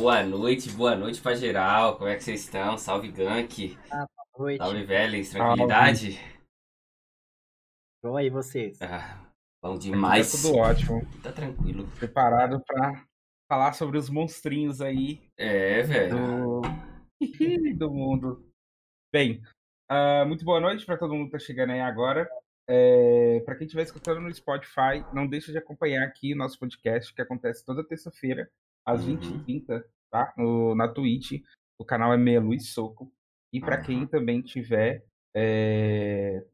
Boa noite, boa noite pra geral. Como é que vocês estão? Salve Gank. Ah, boa noite. Salve Vélez, tranquilidade? Boa, e vocês? Ah, bom demais. Tá tudo ótimo. Tá tranquilo. Preparado pra falar sobre os monstrinhos aí É, velho. do, do mundo. Bem, ah, muito boa noite para todo mundo que tá chegando aí agora. É, para quem estiver escutando no Spotify, não deixe de acompanhar aqui o nosso podcast, que acontece toda terça-feira, às Uhum. 20h30, tá? No, na Twitch. O canal é Meia Luz Soco. E para Aham. quem também tiver é,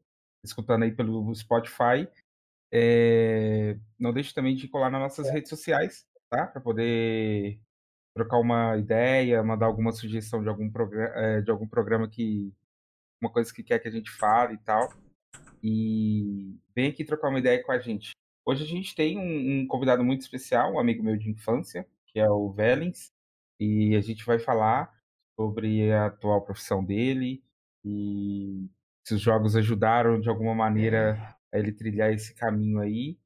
escutando aí pelo Spotify, é, não deixe também de colar nas nossas redes sociais, tá? Para poder trocar uma ideia, mandar alguma sugestão de algum, programa, de algum programa que. uma coisa que quer que a gente fale e tal. E vem aqui trocar uma ideia com a gente. Hoje a gente tem um, um convidado muito especial, um amigo meu de infância, que é o Velens, e a gente vai falar sobre a atual profissão dele e se os jogos ajudaram de alguma maneira a ele trilhar esse caminho aí.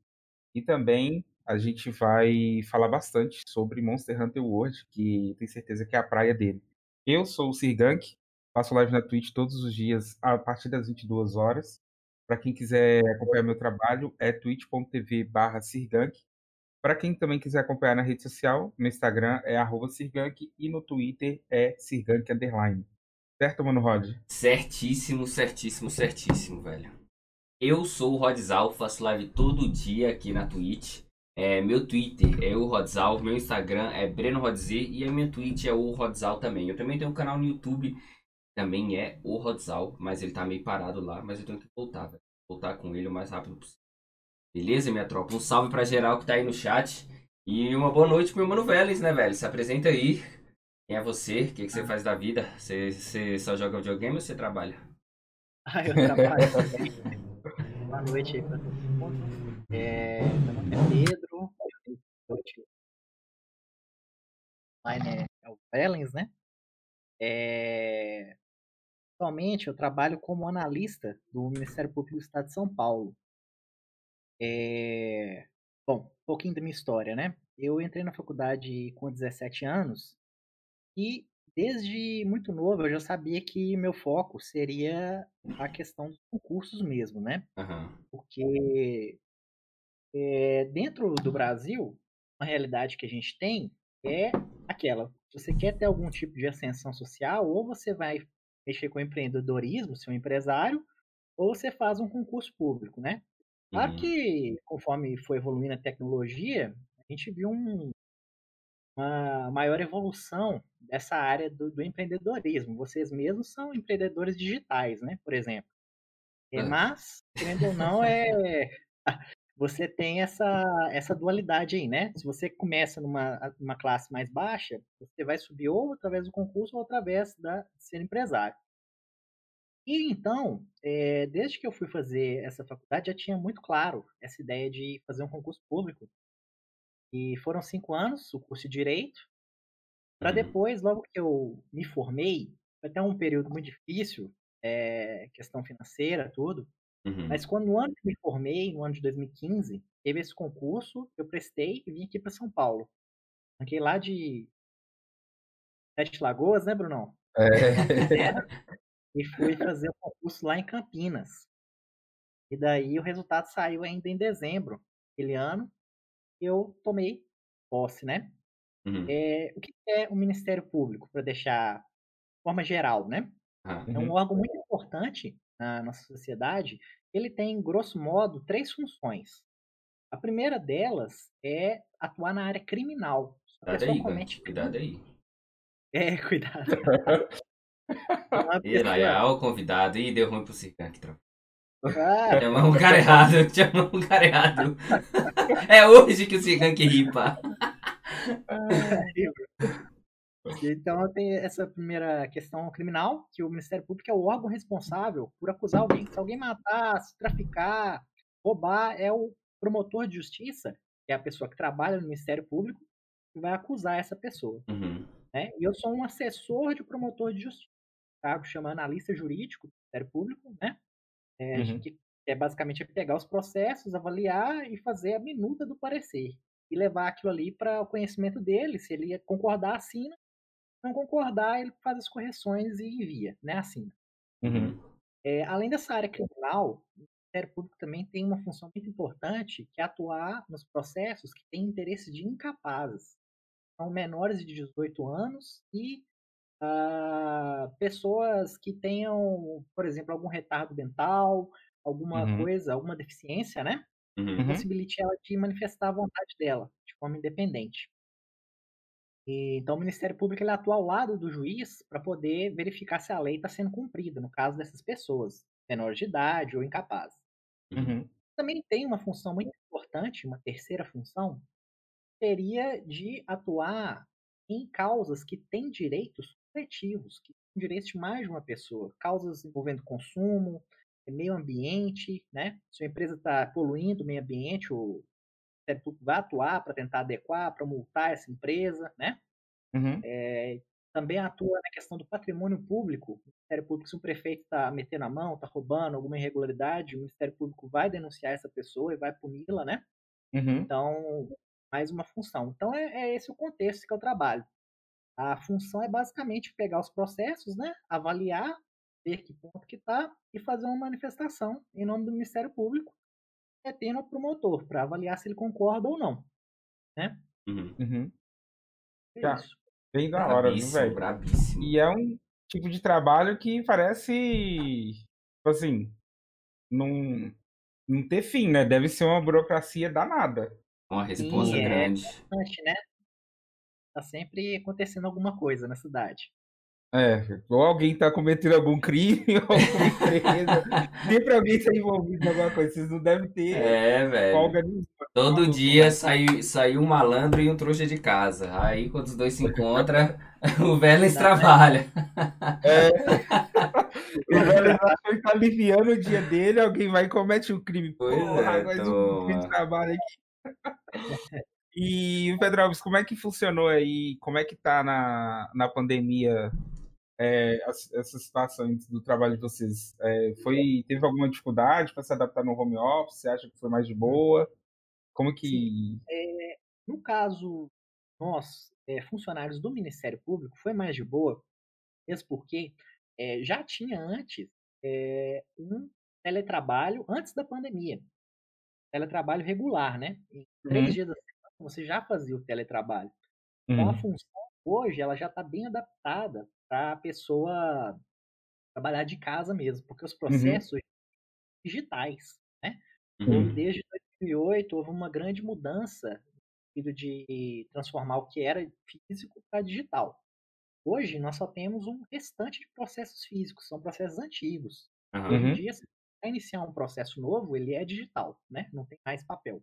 E também a gente vai falar bastante sobre Monster Hunter World, que tenho certeza que é a praia dele. Eu sou o Sirgank, faço live na Twitch todos os dias a partir das 22 horas. Para quem quiser acompanhar meu trabalho, é twitch.tv barra Sirgank. Para quem também quiser acompanhar na rede social, no Instagram é Sirgank e no Twitter é Sirgank Underline. Certo, Mano Rod? Certíssimo, certíssimo, certíssimo, velho. Eu sou o Rodzal, faço live todo dia aqui na Twitch. É, meu Twitter é o Rodzal, meu Instagram é Breno Rodz e a minha Twitch é o Rodzal também. Eu também tenho um canal no YouTube, também é o Rodzal, mas ele tá meio parado lá, mas eu tenho que voltar, velho. Voltar com ele o mais rápido possível. Beleza, minha tropa? Um salve pra geral que tá aí no chat. E uma boa noite pro meu mano Vélez, né, velho? Se apresenta aí. Quem é você? O que, que você faz da vida? Você, você só joga videogame ou você trabalha? Ah, eu trabalho. Boa noite aí pra todo mundo. É, meu nome é Pedro, online é, é o Velens, né? É, atualmente eu trabalho como analista do Ministério Público do Estado de São Paulo. É, bom, um pouquinho da minha história, né? Eu entrei na faculdade com 17 anos e desde muito novo eu já sabia que meu foco seria a questão dos concursos mesmo, né? Aham. Porque é, dentro do Brasil, a realidade que a gente tem é aquela. Se você quer ter algum tipo de ascensão social, ou você vai mexer com empreendedorismo, ser um empresário, ou você faz um concurso público, né? Claro Uhum. que conforme foi evoluindo a tecnologia, a gente viu um- uma maior evolução dessa área do, do empreendedorismo. Vocês mesmos são empreendedores digitais, né? Por exemplo. É, mas, querendo ou não, é você tem essa, essa dualidade aí, né? Se você começa numa, numa classe mais baixa, você vai subir ou através do concurso ou através da, de ser empresário. E então, é, desde que eu fui fazer essa faculdade, já tinha muito claro essa ideia de fazer um concurso público. E foram cinco anos, o curso de Direito, para Uhum. depois, logo que eu me formei, foi até um período muito difícil, é, questão financeira, tudo, Uhum. mas quando no ano que me formei, no ano de 2015, teve esse concurso, eu prestei e vim aqui para São Paulo. Fiquei lá de Sete Lagoas, né, Brunão? É. E fui fazer o concurso lá em Campinas. E daí o resultado saiu ainda em dezembro aquele ano. Eu tomei posse, né? Uhum. É, o que é o Ministério Público, para deixar de forma geral, né? Ah, É um Uhum. órgão muito importante na nossa sociedade. Ele tem, grosso modo, três funções. A primeira delas é atuar na área criminal. Cuidado aí, comete. Cuidado aí. É, cuidado. Lá, pessoa- é o convidado. Ih, deu ruim pro Circank, tropa. Ah, Chamamos o cara errado. Chamamos o cara errado. É hoje que o Circank ri, pá. Então tem essa primeira questão criminal, que o Ministério Público é o órgão responsável por acusar alguém. Se alguém matar, se traficar, roubar, é o promotor de justiça, que é a pessoa que trabalha no Ministério Público, que vai acusar essa pessoa. Uhum. né? E eu sou um assessor de promotor de justiça, cargo chama analista jurídico do Ministério Público, né? É, Uhum. que é basicamente pegar os processos, avaliar e fazer a minuta do parecer. e levar aquilo ali para o conhecimento dele. Se ele concordar, assina. Se não concordar, ele faz as correções e envia, né? Assina. Uhum. É, além dessa área criminal, o Ministério Público também tem uma função muito importante, que é atuar nos processos que têm interesse de incapazes. São menores de 18 anos e uh, pessoas que tenham, por exemplo, algum retardo mental, alguma Uhum. coisa, alguma deficiência, né? Uhum. Possibilite ela de manifestar a vontade dela, de forma independente. E, então, o Ministério Público ele atua ao lado do juiz para poder verificar se a lei está sendo cumprida, no caso dessas pessoas, menores de idade ou incapazes. Uhum. Também tem uma função muito importante, uma terceira função, seria de atuar em causas que têm direitos coletivos, que têm direitos de mais de uma pessoa, causas envolvendo consumo, meio ambiente, né? Se a empresa está poluindo o meio ambiente, o Ministério Público vai atuar para tentar adequar, para multar essa empresa, né? Uhum. É, também atua na questão do patrimônio público. O Ministério Público, se um prefeito está metendo a mão, está roubando alguma irregularidade, o Ministério Público vai denunciar essa pessoa e vai puni-la, né? Uhum. Então, mais uma função. Então, é, é esse o contexto que eu trabalho. A função é basicamente pegar os processos, né? Avaliar, ver que ponto que está e fazer uma manifestação em nome do Ministério Público, retendo o promotor para avaliar se ele concorda ou não. Né? Uhum. Uhum. É Tá. isso. Bem da hora, viu, velho? brabíssimo. E é um tipo de trabalho que parece, tipo assim, não, não ter fim, né? Deve ser uma burocracia danada. Uma resposta Sim, é. grande. Bastante, né? Tá sempre acontecendo alguma coisa na cidade. É, ou alguém tá cometendo algum crime, ou alguma empresa. Sempre alguém tá envolvido em alguma coisa. Vocês não devem ter É, velho. folga nenhuma. Todo dia sai, sai um malandro e um trouxa de casa. Aí, quando os dois se encontram, o Vélez trabalha. O velho ele tá aliviando o dia dele, alguém vai e comete um crime. Pois Porra, é, mais um toma. crime de trabalho aqui. E, Pedro Alves, como é que funcionou aí? Como é que tá na, na pandemia é, as- essas situações do trabalho de vocês? É, foi, teve alguma dificuldade para se adaptar no home office? Você acha que foi mais de boa? Como que. No caso, nós, é, funcionários do Ministério Público, foi mais de boa, mesmo porque é, já tinha antes é, um teletrabalho antes da pandemia. Teletrabalho regular, né? Em três Uhum. dias da semana você já fazia o teletrabalho. Então a Uhum. função hoje ela já está bem adaptada para a pessoa trabalhar de casa mesmo, porque os processos digitais, né? Uhum. desde 2008 houve uma grande mudança no sentido de transformar o que era físico para digital. Hoje nós só temos um restante de processos físicos, são processos antigos. Hoje em Uhum. dia, para iniciar um processo novo, ele é digital, né? Não tem mais papel.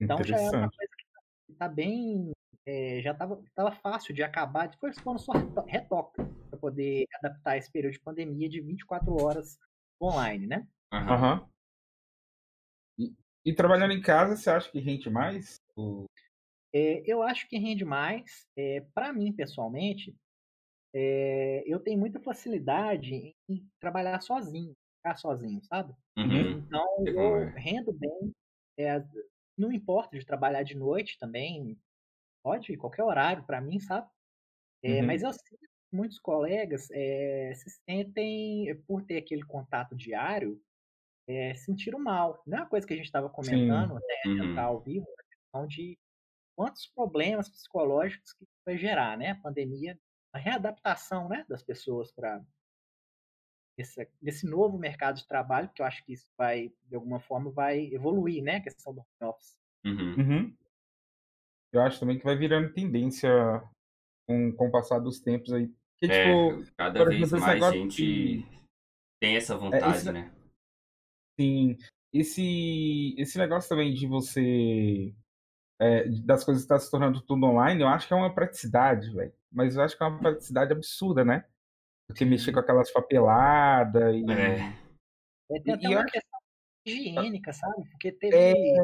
Então já era uma coisa que está bem, eh, já estava tava fácil de acabar, depois foram só reto- retoque para poder adaptar esse período de pandemia de 24 horas online, né? Aham. E, e trabalhando em casa, você acha que rende mais? O- É, eu acho que rende mais. para mim, pessoalmente, é, eu tenho muita facilidade em trabalhar sozinho, ficar sozinho, sabe? Uhum. Então, eu é. rendo bem. é, não importa de trabalhar de noite também, pode, qualquer horário para mim, sabe? É, Uhum. Mas eu sinto que muitos colegas é, se sentem, por ter aquele contato diário, é, sentiram mal. Não é uma coisa que a gente estava comentando até de Uhum. ao vivo, a questão de quantos problemas psicológicos que vai gerar, né? A pandemia, a readaptação, né, das pessoas para esse, desse novo mercado de trabalho, que eu acho que isso vai, de alguma forma, vai evoluir, né? A questão do home office. Uhum. Uhum. Eu acho também que vai virando tendência com, com o passar dos tempos aí. Porque, É, tipo, cada vez mais gente de- tem essa vontade, esse- né? Sim, esse, esse negócio também de você. é, das coisas estar se tornando tudo online, eu acho que é uma praticidade, velho. Mas eu acho que é uma praticidade absurda, né? Porque mexer com aquelas papeladas e. É. É, tem E- até e uma acho- questão higiênica, sabe? Porque teve É.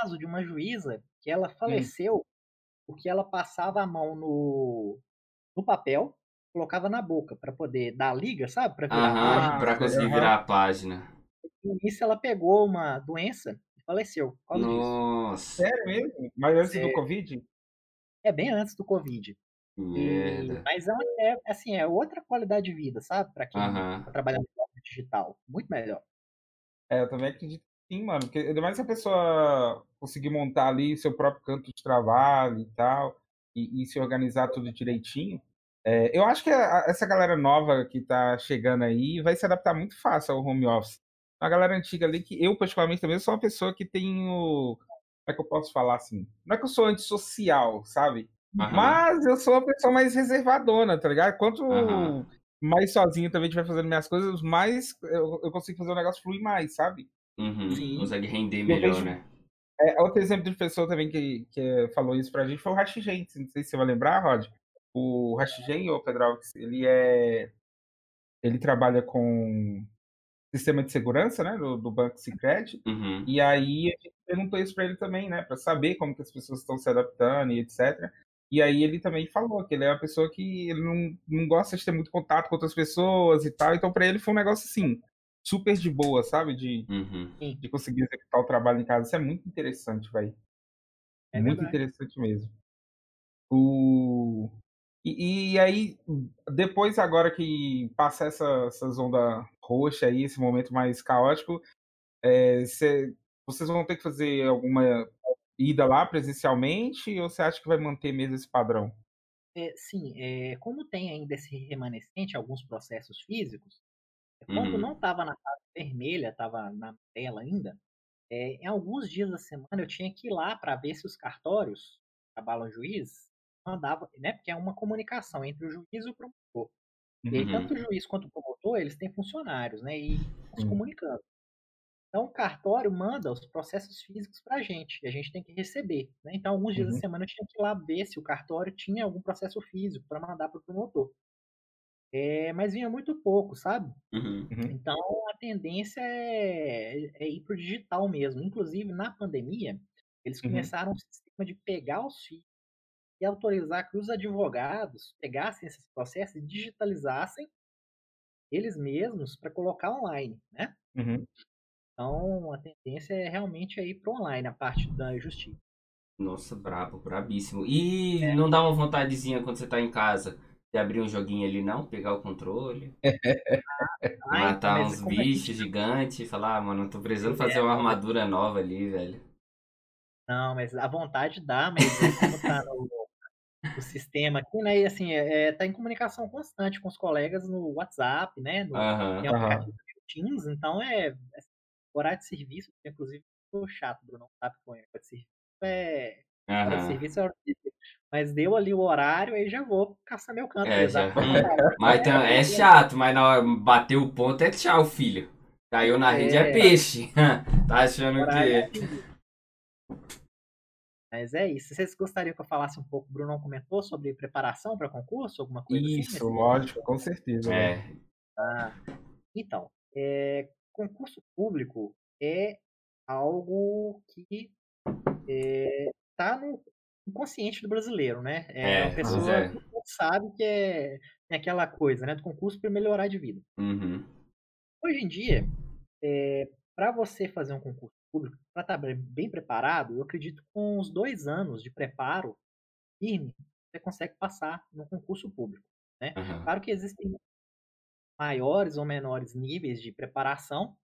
caso de uma juíza que ela faleceu porque ela passava a mão no, no papel, colocava na boca para poder dar a liga, sabe? Para virar a página. Aham, pra Ah, conseguir virar a página. No início ela pegou uma doença, faleceu por causa disso. Nossa, Sério mesmo? Mas antes do Sério. Covid? É bem antes do Covid. Que E- merda. mas é, é, assim, é outra qualidade de vida, sabe? Pra quem Aham. tá trabalhando no digital. Muito melhor. É, eu também acredito que sim, mano. Porque ainda mais se a pessoa conseguir montar ali seu próprio canto de trabalho e tal, e, e se organizar tudo direitinho. É, eu acho que a- essa galera nova que tá chegando aí vai se adaptar muito fácil ao home office. A galera antiga ali, que eu particularmente também sou uma pessoa que tenho. Como é que eu posso falar assim? Não é que eu sou antissocial, sabe? Mas eu sou uma pessoa mais reservadona, tá ligado? Quanto Aham. mais sozinho também estiver fazendo minhas coisas, mais eu, eu consigo fazer o negócio fluir mais, sabe? Uhum. Sim. Consegue render melhor, vejo- né? É, outro exemplo de pessoa também que, que falou isso pra gente foi o Rashigen. Não sei se você vai lembrar, Rod. O Rashigen, ô Pedralx, ele é. Ele trabalha com sistema de segurança, né? Do, do Banco Sicredi. Uhum. E aí a gente perguntou isso pra ele também, né? Pra saber como que as pessoas estão se adaptando e etc. E aí ele também falou que ele é uma pessoa que ele não, não gosta de ter muito contato com outras pessoas e tal. Então pra ele foi um negócio assim, super de boa, sabe? De, Uhum. de conseguir executar o trabalho em casa. Isso é muito interessante, velho. É muito verdade. interessante mesmo. O... E, e aí, depois agora que passa essa, essa onda roxa aí, esse momento mais caótico, é, cê- vocês vão ter que fazer alguma ida lá presencialmente ou você acha que vai manter mesmo esse padrão? É, sim, é, como tem ainda esse remanescente, alguns processos físicos, quando Uhum. não estava na fase vermelha, estava na tela ainda, é, em alguns dias da semana eu tinha que ir lá para ver se os cartórios, trabalham juiz, mandavam, né? Porque é uma comunicação entre o juiz e o promotor. E aí, Uhum. tanto o juiz quanto o promotor, eles têm funcionários, né? E se comunicando. Então, o cartório manda os processos físicos para a gente, e a gente tem que receber. Né? Então, alguns dias Uhum. da semana eu tinha que ir lá ver se o cartório tinha algum processo físico para mandar para o promotor. É, mas vinha muito pouco, sabe? Uhum. Então, a tendência é, é ir para o digital mesmo. Inclusive, na pandemia, eles Uhum. começaram um sistema de pegar os físicos e autorizar que os advogados pegassem esses processos e digitalizassem eles mesmos para colocar online, né? Uhum. Então, a tendência é realmente ir para online, a parte da justiça. Nossa, brabo, brabíssimo. E É. não dá uma vontadezinha quando você tá em casa de abrir um joguinho ali, não? Pegar o controle, Ah, matar mas uns gente- bichos gigantes e falar, ah, mano, tô precisando É. fazer uma armadura nova ali, velho. Não, mas a vontade dá, mas é como tá no, no sistema aqui, né? E assim, é, tá em comunicação constante com os colegas no WhatsApp, né? No, o do Teams, então é, é horário de serviço, inclusive, muito chato, Bruno, não sabe como é horário de serviço. É, hora de serviço é hora de serviço. Mas deu ali o horário, aí já vou caçar meu canto. É, já- Mas então, é chato, mas na hora bater o ponto é tchau, filho. Caiu na rede é É. peixe. tá achando Horário que. é. Mas é isso. Vocês gostariam que eu falasse um pouco? O Bruno comentou sobre preparação para concurso, alguma coisa assim? Isso, lógico, com certeza. né? É. Ah, então, é, concurso público é algo que está no inconsciente do brasileiro, né? É, a pois pessoa é. sabe que é, é aquela coisa, né? Do concurso para melhorar de vida. Uhum. Hoje em dia, para você fazer um concurso público, para estar bem preparado, eu acredito que com uns dois anos de preparo firme, você consegue passar no concurso público. Né? Aham. Claro que existem maiores ou menores níveis de preparação,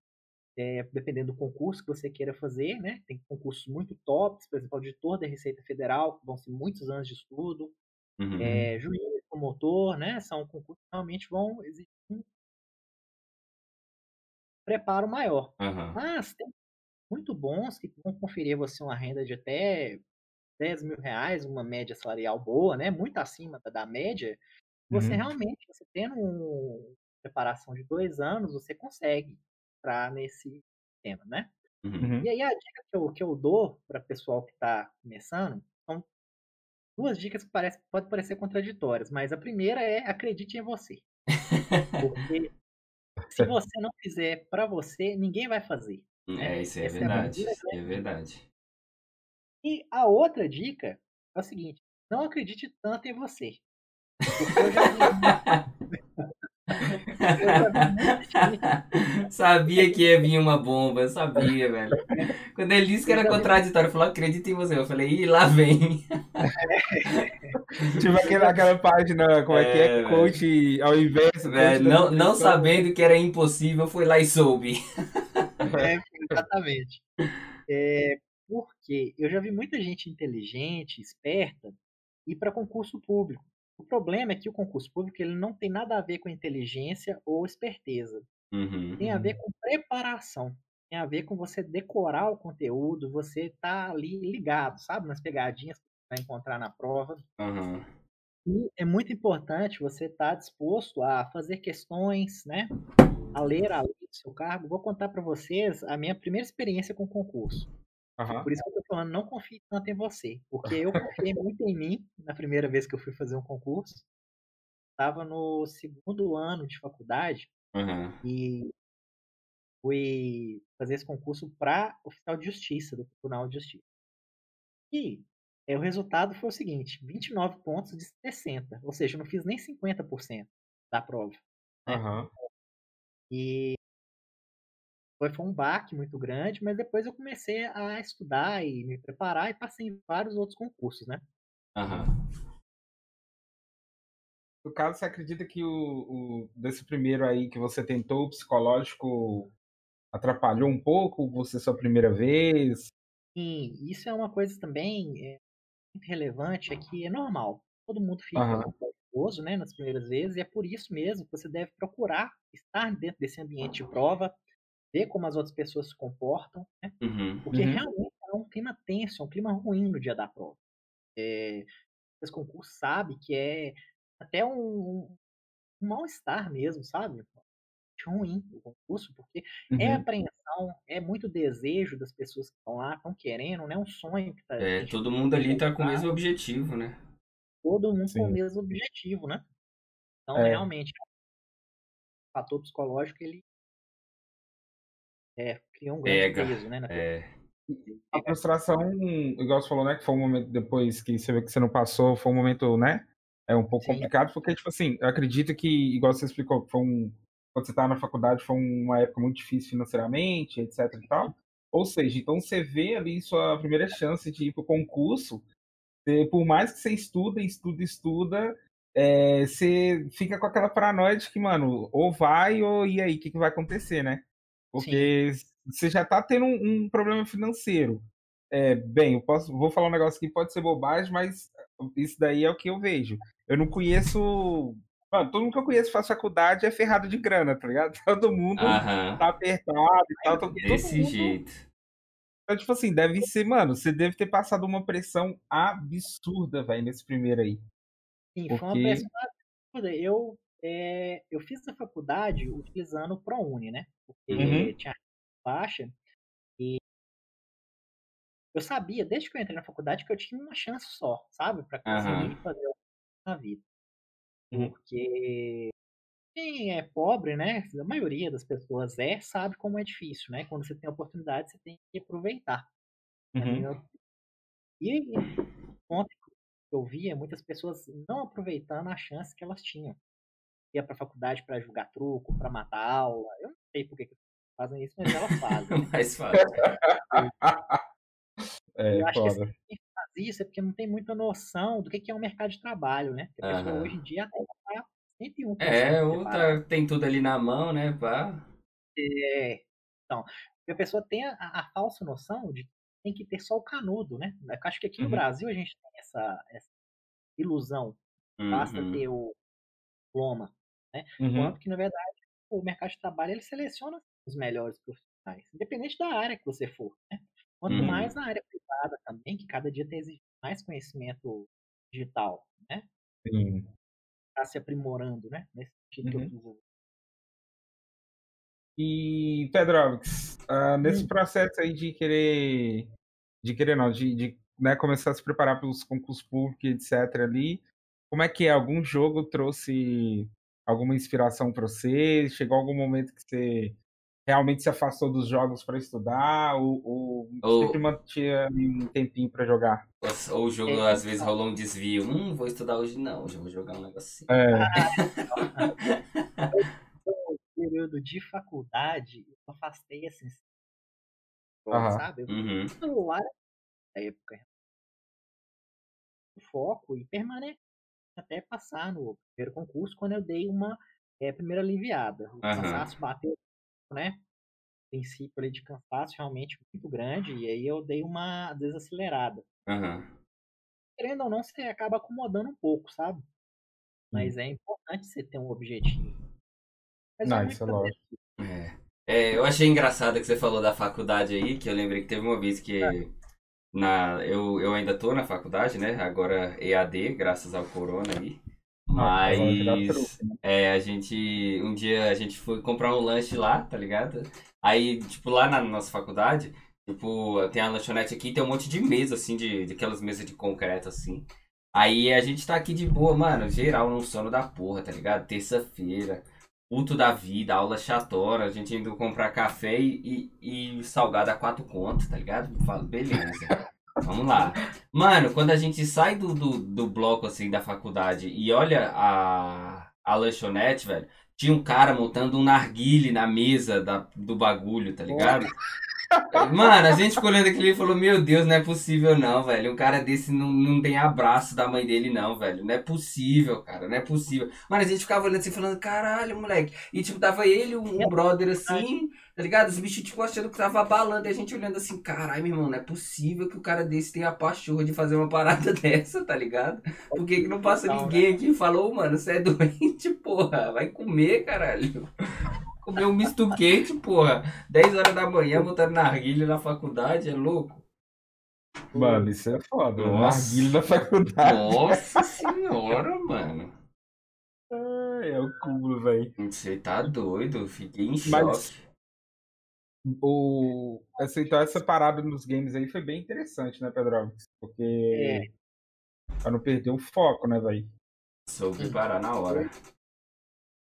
é, dependendo do concurso que você queira fazer, né? Tem concursos muito tops, por exemplo, auditor da Receita Federal, que vão ser muitos anos de estudo, Uhum. é, juiz, promotor, né? São concursos que realmente vão exigir um preparo maior. Aham. Mas tem muito bons que vão conferir a você uma renda de até 10 mil reais, uma média salarial boa, né? Muito acima da, da média. Você Uhum. realmente, você tendo uma preparação de dois anos, você consegue entrar nesse tema, né? Uhum. Uhum. E aí a dica que eu, que eu dou para pessoal que está começando são duas dicas que parece, podem parecer contraditórias, mas a primeira é acredite em você. Porque se você não fizer para você, ninguém vai fazer. É, isso é Essa é verdade. Isso é verdade. E a outra dica é o seguinte: não acredite tanto em você. Porque eu já vi, sabia que ia vir uma bomba, eu sabia, velho. Quando ele disse que era contraditório, falou, acredita em você. Eu falei, ih, lá vem. tipo aquela, aquela página, como é, é que é? Coach ao invés. É, não, não sabendo que era impossível, foi lá e soube. É, exatamente. É, porque eu já vi muita gente inteligente, esperta, ir para concurso público. O problema é que o concurso público ele não tem nada a ver com inteligência ou esperteza. Uhum, tem a ver com preparação. Tem a ver com você decorar o conteúdo, você tá ali ligado, sabe? Nas pegadinhas que você vai encontrar na prova. Uhum. E é muito importante você estar tá disposto a fazer questões, né? A ler a lei do seu cargo. Vou contar para vocês a minha primeira experiência com o concurso. Uhum. Por isso que eu tô falando, não confie tanto em você. Porque eu confiei muito em mim na primeira vez que eu fui fazer um concurso. Estava no segundo ano de faculdade uhum. e fui fazer esse concurso para oficial de justiça, do Tribunal de Justiça. E é, o resultado foi o seguinte: 29 pontos de 60. Ou seja, eu não fiz nem 50% da prova. Né? Uhum. E foi, foi um baque muito grande, mas depois eu comecei a estudar e me preparar e passei em vários outros concursos, né? Uhum. No caso, você acredita que o, o, desse primeiro aí que você tentou, o psicológico atrapalhou um pouco você sua primeira vez? Sim, isso é uma coisa também é, muito relevante, é que é normal. Todo mundo fica uhum. nervoso, né, nas primeiras vezes, e é por isso mesmo que você deve procurar estar dentro desse ambiente de prova, ver como as outras pessoas se comportam, né? Uhum. Porque uhum. realmente é um clima tenso, é um clima ruim no dia da prova. É, esse concurso sabe que é até um, um mal-estar mesmo, sabe? ruim o concurso, porque é uhum. é apreensão, é muito desejo das pessoas que estão lá, estão querendo, né? Um sonho que tá. É, todo mundo ali tá com o mesmo objetivo, né? Todo mundo Sim. com o mesmo objetivo, né? Então, é. realmente, o fator psicológico, ele é, criou um grande Pega. peso, né? É. A frustração, igual você falou, né? Que foi um momento depois que você vê que você não passou, foi um momento, né? É um pouco Sim. complicado, porque, tipo assim, eu acredito que, igual você explicou, foi um. Quando você estava na faculdade, foi uma época muito difícil financeiramente, etc e tal. Ou seja, então você vê ali sua primeira chance de ir para o concurso. Por mais que você estuda, estuda, estuda, é, você fica com aquela paranoia de que, mano, ou vai ou e aí, o que, que vai acontecer, né? Porque Sim. você já está tendo um, um, problema financeiro. É, bem, eu posso, vou falar um negócio que pode ser bobagem, mas isso daí é o que eu vejo. Eu não conheço. Mano, todo mundo que eu conheço faz faculdade é ferrado de grana, tá ligado? Todo mundo Aham. tá apertado e tal. Todo, Desse mundo... jeito. Então, tipo assim, deve ser, mano, você deve ter passado uma pressão absurda, velho, nesse primeiro aí. Sim, Porque... foi uma pressão absurda. Eu é, eu fiz a faculdade utilizando o ProUni, né? Porque uhum. tinha baixa e eu sabia, desde que eu entrei na faculdade, que eu tinha uma chance só, sabe? Para conseguir uhum. fazer na vida. Uhum. Porque quem é pobre, né? A maioria das pessoas é, sabe como é difícil, né? Quando você tem oportunidade, você tem que aproveitar. Uhum. E ontem eu via muitas pessoas não aproveitando a chance que elas tinham ia para a faculdade para jogar truco, para matar aula. Eu sei por que, que fazem isso, mas elas fazem. mas fazem. é, eu acho foda. que quem faz isso é porque não tem muita noção do que, é o um mercado de trabalho, né? Porque a pessoa uhum. hoje em dia tem que 101%. É, outra tem tudo ali na mão, né? Pá. É. Então, a pessoa tem a, a, falsa noção de que tem que ter só o canudo, né? Eu acho que aqui no uhum. Brasil a gente tem essa, essa ilusão. Basta uhum. ter o diploma, né? Uhum. Enquanto que, na verdade, o mercado de trabalho ele seleciona os melhores profissionais, independente da área que você for, né? Quanto uhum. mais na área privada também, que cada dia tem mais conhecimento digital, né? Sim. Está se aprimorando, né? Nesse sentido uhum. que eu E, Pedrovics, uh, nesse hum. processo aí de querer, de querer não, de, de né, começar a se preparar para os concursos públicos, etc. ali, como é que é? Algum jogo trouxe alguma inspiração para você? Chegou algum momento que você realmente se afastou dos jogos para estudar ou, ou, ou, sempre mantinha um tempinho para jogar? Ou o jogo é, às vezes rolou um desvio. Hum, vou estudar hoje não, hoje eu vou jogar um negocinho. É. no período de faculdade, eu afastei assim, uhum. sabe? Eu uhum. celular na época. O foco e permanece até passar no primeiro concurso, quando eu dei uma é, primeira aliviada. O uhum. cansaço bateu né? Princípio ali de cansaço realmente muito grande, e aí eu dei uma desacelerada. Uhum. Querendo ou não, você acaba acomodando um pouco, sabe? Mas hum. é importante você ter um objetivo. Mas não, é isso é lógico. É. é. eu achei engraçado que você falou da faculdade aí, que eu lembrei que teve uma vez que é. Na, eu, eu ainda tô na faculdade, né? Agora EAD, graças ao corona aí. Mas né? é, a gente. Um dia a gente foi comprar um lanche lá, tá ligado? Aí, tipo, lá na nossa faculdade, tipo, tem a lanchonete aqui tem um monte de mesa, assim, de, de aquelas mesas de concreto, assim. Aí a gente tá aqui de boa, mano, geral no sono da porra, tá ligado? Terça-feira, puto da vida, aula chatona, a gente indo comprar café e, e, e salgado a quatro contos, tá ligado? Eu falo, beleza. Vamos lá. Mano, quando a gente sai do, do, do bloco, assim, da faculdade e olha a, a lanchonete, velho, tinha um cara montando um narguile na mesa da, do bagulho, tá ligado? Mano, a gente ficou olhando aquilo e falou, meu Deus, não é possível não, velho. Um cara desse não, não tem abraço da mãe dele, não, velho. Não é possível, cara, não é possível. Mano, a gente ficava olhando assim, falando, caralho, moleque. E tipo, tava ele, um, um brother assim, tá ligado? Os bichos, tipo, achando que tava abalando. E a gente olhando assim, caralho, meu irmão, não é possível que o cara desse tenha a pachorra de fazer uma parada dessa, tá ligado? Por que, que não passa ninguém aqui e falou, mano, você é doente, porra, vai comer, caralho. Comer um misto quente, porra. 10 horas da manhã, botando narguilha na faculdade, é louco? Mano, isso é foda. Narguilha na faculdade. Nossa senhora, mano. é o cúmulo, velho. Você tá doido, fiquei em choque. Mas o aceitar essa parada nos games aí foi bem interessante, né, Pedro? Porque é. pra não perder o foco, né, velho? Soube parar na hora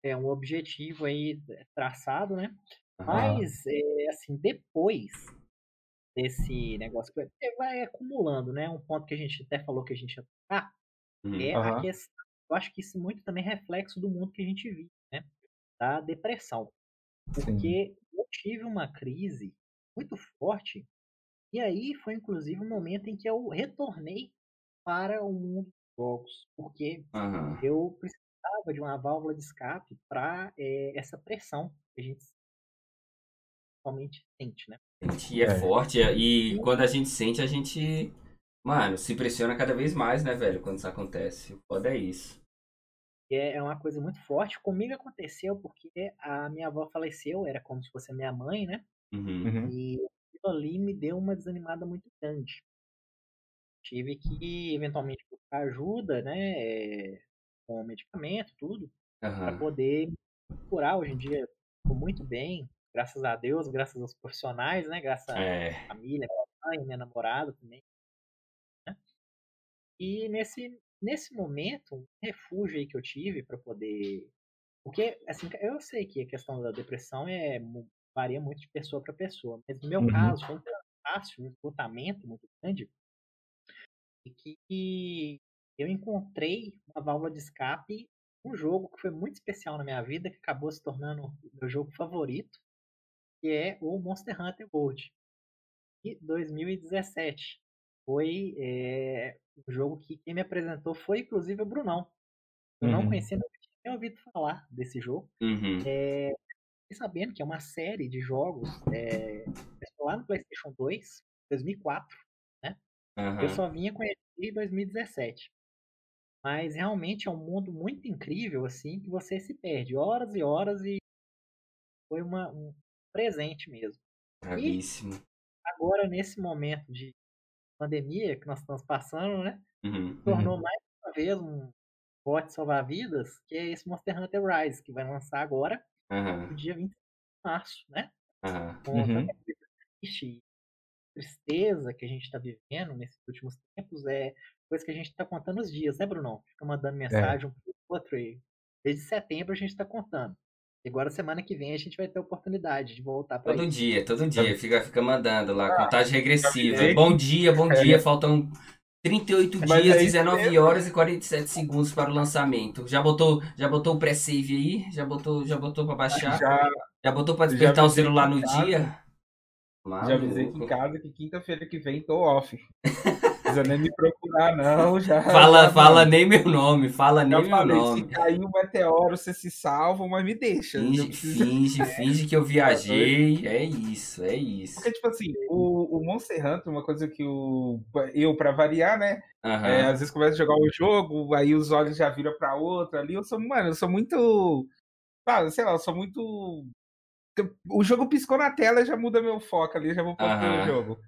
é um objetivo aí traçado, né? Mas, é, assim, depois desse negócio que vai acumulando, né? Um ponto que a gente até falou que a gente ia tocar uhum. é a questão. Eu acho que isso muito também é reflexo do mundo que a gente vive, né? Da depressão. Porque Sim. eu tive uma crise muito forte, e aí foi inclusive o um momento em que eu retornei para o mundo dos jogos. Porque uhum. eu precisava de uma válvula de escape para é, eh, essa pressão que a gente somente sente, né? E é, é forte, e quando a gente sente, a gente, mano, se pressiona cada vez mais, né, velho, quando isso acontece. O foda é isso. É, é uma coisa muito forte. Comigo aconteceu porque a minha avó faleceu, era como se fosse a minha mãe, né? Uhum. uhum. E aquilo ali me deu uma desanimada muito grande. Tive que, eventualmente, buscar ajuda, né? Com medicamento, tudo, uhum. para poder curar. Hoje em dia, estou muito bem, graças a Deus, graças aos profissionais, né? Graças é. à família, minha mãe, minha namorada também. Né? E nesse, nesse momento, um refúgio aí que eu tive para poder. Porque, assim, eu sei que a questão da depressão é varia muito de pessoa para pessoa, mas no meu uhum. caso, foi um cansaço, um esgotamento muito grande, e que eu encontrei uma válvula de escape, um jogo que foi muito especial na minha vida, que acabou se tornando o meu jogo favorito, que é o Monster Hunter World. E 2017 foi é, o jogo que quem me apresentou foi inclusive o Brunão. Eu uhum. não conhecia, não tinha ouvido falar desse jogo. Uhum. É, sabendo que é uma série de jogos é, lá no PlayStation 2, 2004, né? Uhum. Eu só vinha conhecer em 2017. Mas realmente é um mundo muito incrível, assim, que você se perde horas e horas e foi uma, um presente mesmo. Bravíssimo. E agora, nesse momento de pandemia que nós estamos passando, né? Uhum, tornou uhum. mais uma vez um bote salvar-vidas, que é esse Monster Hunter Rise, que vai lançar agora, uhum. no dia 20 de março, né? Com uhum. triste tristeza que a gente está vivendo nesses últimos tempos, é coisa que a gente está contando os dias, né, Bruno? Fica mandando é. mensagem é. um pro outro e desde setembro a gente está contando. E agora, semana que vem, a gente vai ter oportunidade de voltar para Todo isso. dia, todo dia. Fica, fica mandando lá, Ah, contagem regressiva. avisei. Bom dia, bom É. dia. Faltam 38 Mas dias, é isso 19 mesmo. horas e 47 segundos para o lançamento. Já botou, já botou o pré-save aí? Já botou, já botou para baixar? Já, Já, botou para despertar o celular no casa. dia? já avisei aqui em casa que quinta-feira que vem tô off. Não precisa nem me procurar, não. Já, Fala, já, fala nem meu nome, fala nem meu nome. se cair um meteoro, você se salva, mas me deixa. Não Finge, precisa- finge, finge que eu viajei. É isso, é isso. Porque, tipo assim, o, o Monster Hunter, uma coisa que o, eu, pra variar, né? Aham. É, às vezes começa a jogar um jogo, aí os olhos já viram pra outra ali. Eu sou, mano, eu sou muito. Sabe, sei lá, eu sou muito. O jogo piscou na tela já muda meu foco ali, já vou Aham. outro jogo.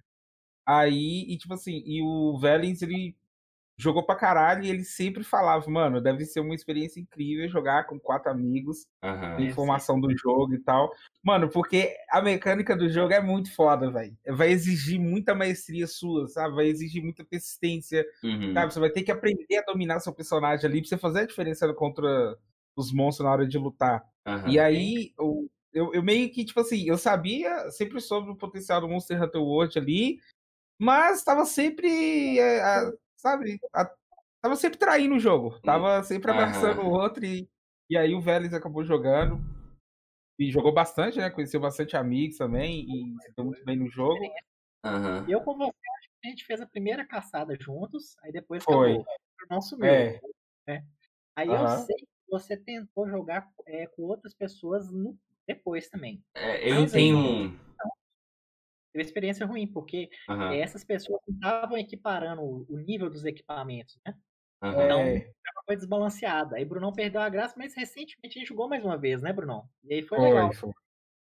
Aí, e tipo assim, e o Vélez, ele jogou pra caralho e ele sempre falava, mano, deve ser uma experiência incrível jogar com quatro amigos, ter informação do jogo e tal. Mano, porque a mecânica do jogo é muito foda, velho. Vai exigir muita maestria sua, sabe? Vai exigir muita persistência, Uhum. Sabe, você vai ter que aprender a dominar seu personagem ali pra você fazer a diferença contra os monstros na hora de lutar. Aham. E aí, eu, eu, eu meio que, tipo assim, eu sabia, sempre soube o potencial do Monster Hunter World ali, mas tava sempre, é, a- sabe, a- tava sempre traindo o jogo. Tava sempre abraçando o outro e, e aí o Vélez acabou jogando. E jogou bastante, né? Conheceu bastante amigos também e se deu muito bem no jogo. E eu com você, acho que a gente fez a primeira caçada juntos, aí depois Foi. acabou. O não sumiu. É. né? Aí eu Aham. sei que você tentou jogar é, com outras pessoas no- depois também. É, eu Mas tenho aí- um. Teve experiência ruim, porque é, essas pessoas não estavam equiparando o nível dos equipamentos, né? Aham. Então, É, foi desbalanceada. Aí Brunão perdeu a graça, mas recentemente a gente jogou mais uma vez, né, Brunão? E aí foi, legal. foi, foi.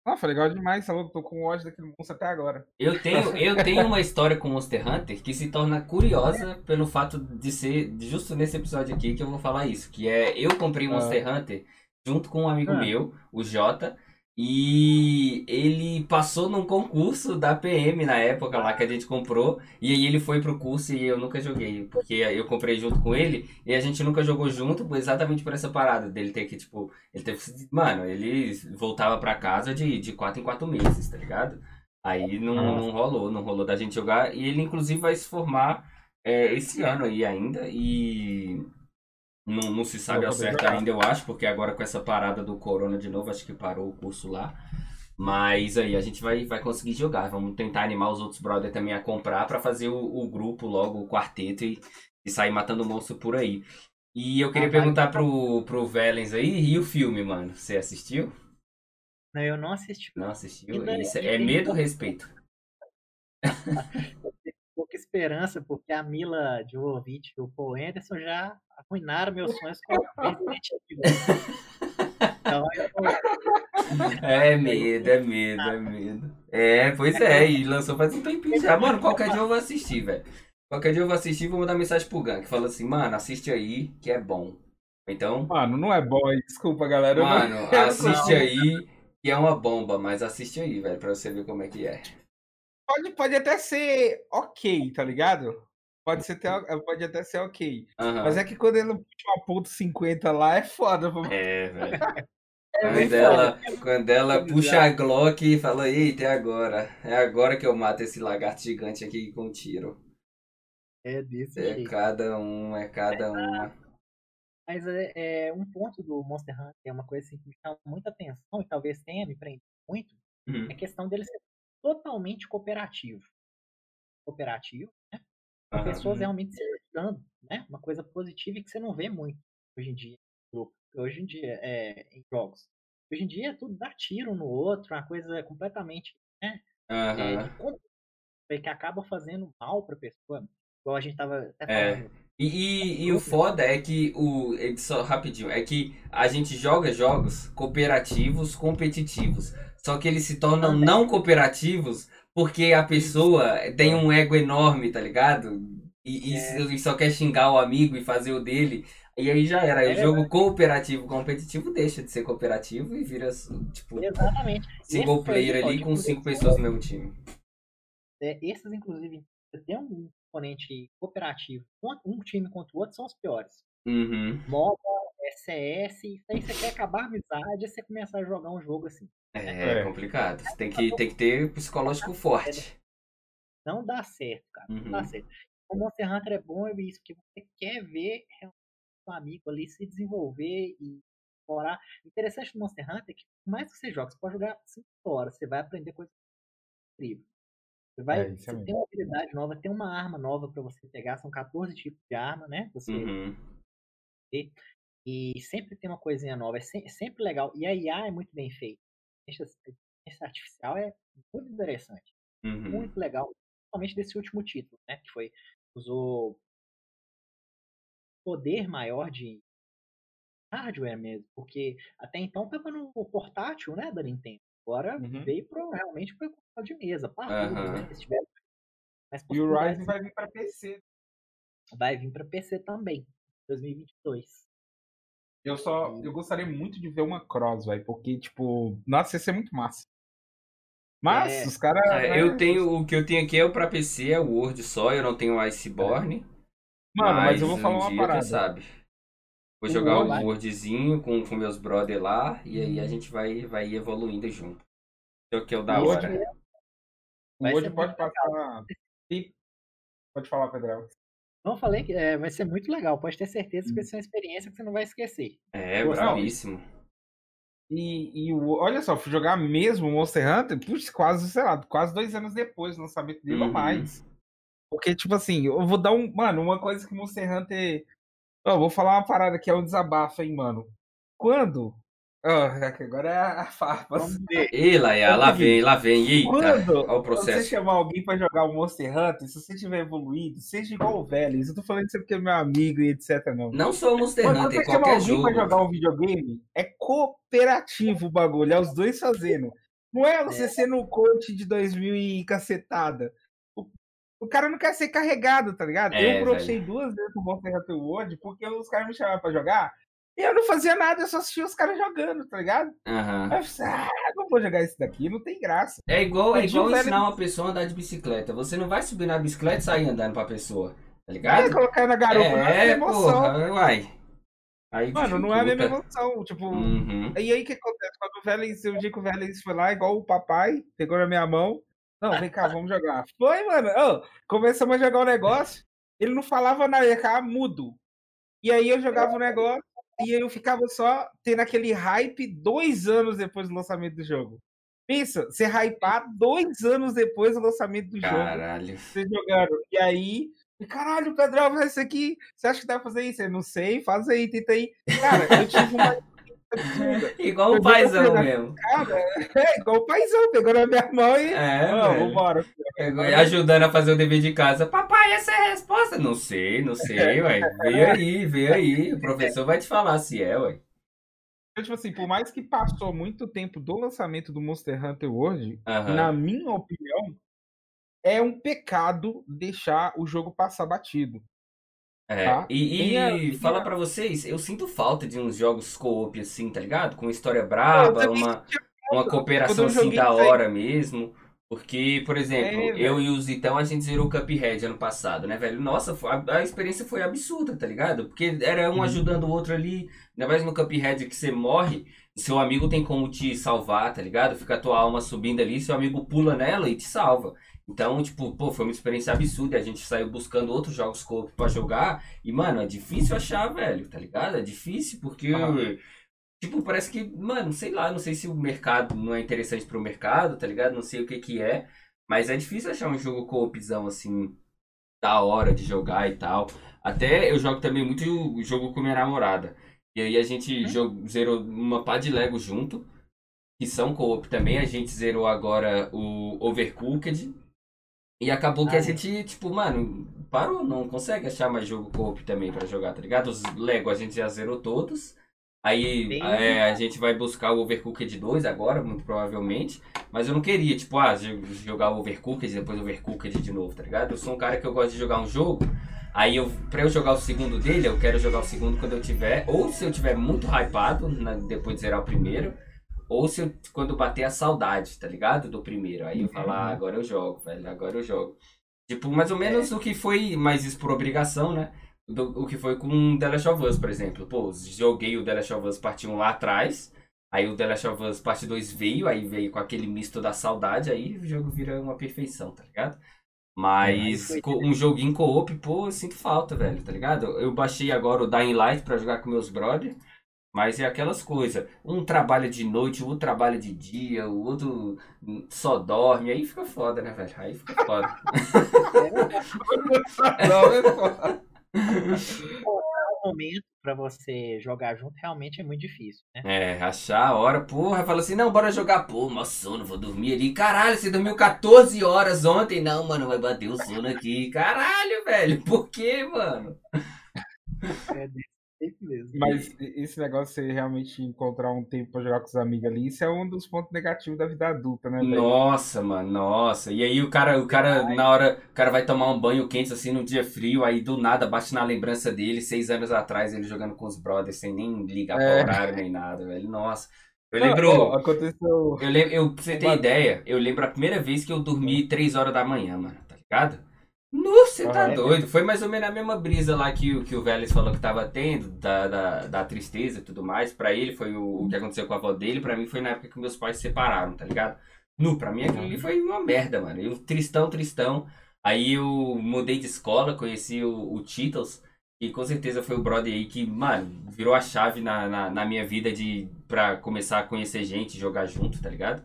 Ah, foi legal demais, louco? Tô com ódio daquele monstro até agora. Eu tenho, eu tenho uma história com Monster Hunter que se torna curiosa pelo fato de ser justo nesse episódio aqui que eu vou falar isso. Que é, eu comprei Ah. Monster Hunter junto com um amigo Ah. meu, o Jota, e ele passou num concurso da PM na época lá que a gente comprou, e aí ele foi pro curso e eu nunca joguei, porque eu comprei junto com ele e a gente nunca jogou junto exatamente por essa parada dele ter que, tipo, ele teve que- mano, ele voltava pra casa de, de quatro em quatro meses, tá ligado? Aí não, não rolou, não rolou da gente jogar. E ele, inclusive, vai se formar é, esse ano aí ainda. E não, não se sabe ao poder certo ainda, eu acho, porque agora com essa parada do Corona de novo, acho que parou o curso lá. Mas aí a gente vai, vai conseguir jogar. Vamos tentar animar os outros brothers também a comprar pra fazer o, o grupo logo, o quarteto e, e sair matando monstro por aí. E eu queria Ah, perguntar pro, pro Velens aí, e o filme, mano? Você assistiu? Não, eu não assisti. Não assistiu? Isso é medo ou respeito? Esperança, porque a Mila Jovovich e o Paul Anderson já arruinaram meus sonhos com Resident Evil. Então, eu, É medo, é medo, é medo. É, pois é, e lançou faz um tempinho já. Mano, qualquer dia eu vou assistir, velho. Qualquer dia eu vou assistir e vou mandar mensagem pro Gan, que fala assim, mano, assiste aí, que é bom. Então, Mano, não é bom aí, desculpa, galera. mano, assiste não- aí, que é uma bomba, mas assiste aí, velho, pra você ver como é que é. Pode, pode até ser ok, tá ligado? Pode, ser até, pode até ser ok. Aham. Mas é que quando ele puxa uma ponto 50 lá, é foda. É, velho. É Quando ela, quando ela puxa a Glock e fala, eita, é agora. É agora que eu mato esse lagarto gigante aqui com um tiro. é desse É jeito. cada um, é cada uma. Mas é, é um ponto do Monster Hunter, é uma coisa assim, que me chama muita atenção e talvez tenha me prendido muito, Uhum. é a questão dele ser totalmente cooperativo. Cooperativo, né? Aham. pessoas realmente se ajudando, né? Uma coisa positiva e que você não vê muito hoje em dia. Hoje em dia, é, em jogos. Hoje em dia é tudo dar tiro no outro, uma coisa completamente é, Aham. de compra, que acaba fazendo mal pra pessoa. Igual a gente tava até É. falando. E, e, e o foda é que o. é Só rapidinho, é que a gente joga jogos cooperativos, competitivos. Só que eles se tornam não cooperativos porque a pessoa tem um ego enorme, tá ligado? E, É. e só quer xingar o amigo e fazer o dele. E aí já era. Aí o É jogo cooperativo competitivo deixa de ser cooperativo e vira, tipo, Exatamente. single Esses player ali com cinco pessoas no mesmo time. é, esses, inclusive, tem um componente cooperativo, um time contra o outro, são os piores. Uhum. MOBA, CS, isso aí você quer acabar a amizade, é você começar a jogar um jogo assim. É, É. complicado. Você tem que, tem que ter psicológico forte. Não dá certo, cara. Não dá Uhum. certo. O Monster Hunter é bom é isso, porque você quer ver realmente o amigo ali se desenvolver e explorar. O interessante do Monster Hunter é que, por mais que você jogue, você pode jogar 5 horas, você vai aprender coisas incríveis. Você vai, É, é você mesmo. tem uma habilidade nova, tem uma arma nova pra você pegar, são 14 tipos de arma, né? Você Uhum. E sempre tem uma coisinha nova, é, se- sempre legal. E a IA é muito bem feita. A inteligência artificial é muito interessante, Uhum. muito legal, principalmente desse último título, né? Que foi usou poder maior de hardware mesmo, porque até então estava no portátil, né, da Nintendo. Agora Uhum. veio pro, realmente para console de mesa, para tudo, Aham. né? E o. Ryzen vai vir pra PC. vai vir para PC também, 2022. Eu só. Eu gostaria muito de ver uma cross, velho. Porque, tipo, nossa, ia ser muito massa. Mas É. os caras. É, né, eu tenho. O que eu tenho aqui é o pra PC, é o Word só, eu não tenho o Iceborne. Mano, mas, eu vou um falar uma dia, parada. Sabe? Vou O jogar Word- um Wordzinho com, com meus brother lá, e aí a gente vai, vai evoluindo junto. É o que é o da O hora. O Vai Word pode passar. Pode falar, Pedrão. Não falei que é, vai ser muito legal, pode ter certeza que Hum. vai ser uma experiência que você não vai esquecer. É, Gostou? bravíssimo. E, e o, olha só, fui jogar mesmo o Monster Hunter, putz, quase, sei lá, quase dois anos depois do lançamento dele ou Uhum. mais. Porque, tipo assim, eu vou dar um. Mano, uma coisa que o Monster Hunter. Eu vou falar uma parada que é um desabafo, hein, mano. Quando. Ó, agora é a farpa. Ih, Laia, lá vem, lá vem. Eita, Quando olha o você processo. chamar alguém pra jogar o Monster Hunter, se você tiver evoluído, seja igual o Vélez. Eu tô falando isso porque é meu amigo e etc. Não. Não só o Monster Quando Hunter, você chama qualquer alguém jogo. pra jogar um videogame, é cooperativo o bagulho, é os dois fazendo. Não é você sendo o coach de 2000 e cacetada. O, o cara não quer ser carregado, tá ligado? É, eu brochei duas vezes com o Monster Hunter World porque os caras me chamavam pra jogar e eu não fazia nada, eu só assistia os caras jogando, tá ligado? Aham. Aí eu falei, ah, não vou jogar isso daqui, não tem graça. É igual, é igual um ensinar uma pessoa a andar de bicicleta. Você não vai subir na bicicleta e sair andando pra pessoa. Tá ligado? colocar na garupa é É, emoção. porra, uai. Aí Mano, não é a mesma emoção. Tipo, Uhum. E aí o que acontece? Quando o Vélez, eu digo que o Vélez foi lá, igual o papai, pegou na minha mão. Não, vem cá, vamos jogar. Foi, mano. Ô, começamos a jogar o negócio. Ele não falava nada, ia ficar mudo. E aí eu jogava o negócio e eu ficava só tendo aquele hype dois anos depois do lançamento do jogo. Pensa, você hypar dois anos depois do lançamento do jogo. Caralho. Você jogando. E aí, caralho, Pedrão, faz isso aqui. Você acha que dá pra fazer isso? Eu não sei, faz aí, tenta aí. Cara, eu tive uma absurda. Igual o paizão pegar- mesmo. Cara, é igual o paizão, pegou na minha mão e. É, "Ó, velho. vambora. E ajudando a fazer o dever de casa. Papai, essa é a resposta. Não sei, não sei, ué. Vê aí, vê aí. O professor vai te falar se é, ué. Então, tipo assim, por mais que passou muito tempo do lançamento do Monster Hunter World, Aham. na minha opinião, é um pecado deixar o jogo passar batido. É, Tá. e, e Tem a- tem falar a- pra vocês, eu sinto falta de uns jogos co-op assim, tá ligado? Com história braba, uma, uma cooperação assim da isso aí- hora mesmo. Porque, por exemplo, É, eu e o Zitão, a gente zerou o Cuphead ano passado, né, velho? Nossa, a, a experiência foi absurda, tá ligado? Porque era um Uhum. ajudando o outro ali. Ainda mais no Cuphead que você morre, seu amigo tem como te salvar, tá ligado? Fica a tua alma subindo ali, seu amigo pula nela e te salva. Então, tipo, pô, foi uma experiência absurda. A gente saiu buscando outros jogos co-op pra jogar. E, mano, é difícil achar, velho, tá ligado? É difícil porque. Aham. Tipo, parece que, mano, sei lá, não sei se o mercado não é interessante pro mercado, tá ligado? Não sei o que que é. Mas é difícil achar um jogo co-opzão assim, da hora de jogar e tal. Até eu jogo também muito o jogo com minha namorada. E aí a gente jogou, zerou uma pá de Lego junto, que são co-op também. A gente zerou agora o Overcooked. E acabou que a gente, tipo, mano, parou, não consegue achar mais jogo co-op também pra jogar, tá ligado? Os Lego a gente já zerou todos. Aí é, a gente vai buscar o Overcooked 2 agora, muito provavelmente. Mas eu não queria, tipo, ah, jo- jogar o Overcooked e depois o Overcooked de novo, tá ligado? Eu sou um cara que eu gosto de jogar um jogo. Aí eu, pra eu jogar o segundo dele, eu quero jogar o segundo quando eu tiver. Ou se eu tiver muito hypado, na- depois de zerar o primeiro. Ou se eu, quando bater a saudade, tá ligado? Do primeiro. Aí eu falar, ah, agora eu jogo, velho, agora eu jogo. Tipo, mais ou menos o que foi, mas isso por obrigação, né? do- o que foi com The Last of Us, por exemplo. Pô, joguei o The Last of Us parte 1 lá atrás. Aí o The Last of Us parte 2 veio, aí veio com aquele misto da saudade, aí o jogo vira uma perfeição, tá ligado? Mas Aí foi- co- um joguinho co-op, pô, eu sinto falta, velho, tá ligado? Eu baixei agora o Dying Light pra jogar com meus brother, mas é aquelas coisas. Um trabalha de noite, o outro trabalha de dia, o outro só dorme, aí fica foda, né, velho? Aí fica foda. Não, é foda. O momento pra você jogar junto realmente é muito difícil, né? É, achar a hora, porra, fala assim, não, bora jogar, pô, mó sono, vou dormir ali. Caralho, você dormiu 14 horas ontem? Não, mano, vai bater o sono aqui. Caralho, velho, por quê, mano? É desse mesmo. Mas esse negócio de você realmente encontrar um tempo pra jogar com os amigos ali, isso é um dos pontos negativos da vida adulta, né, velho? Nossa, mano, nossa. E aí o cara, o cara, na hora, o cara vai tomar um banho quente assim num dia frio, aí do nada bate na lembrança dele, seis anos atrás, ele jogando com os brothers, sem nem ligar É. pro horário nem nada, velho. Nossa. Eu Não, lembro. ó, aconteceu. Eu lembro, eu, pra você ter ideia, eu lembro a primeira vez que eu dormi 3 horas da manhã, mano, tá ligado? Nossa, você tá Ah, é? doido. Foi mais ou menos a mesma brisa lá que, o- que o Vélez falou que tava tendo, da, da, da tristeza e tudo mais. Pra ele foi o, o que aconteceu com a avó dele, pra mim foi na época que meus pais se separaram, tá ligado? Nu, pra mim aquilo ali foi uma merda, mano. Eu, tristão, tristão. Aí eu mudei de escola, conheci o, o Titles, e com certeza foi o brother aí que, mano, virou a chave na, na, na minha vida de pra começar a conhecer gente, jogar junto, tá ligado?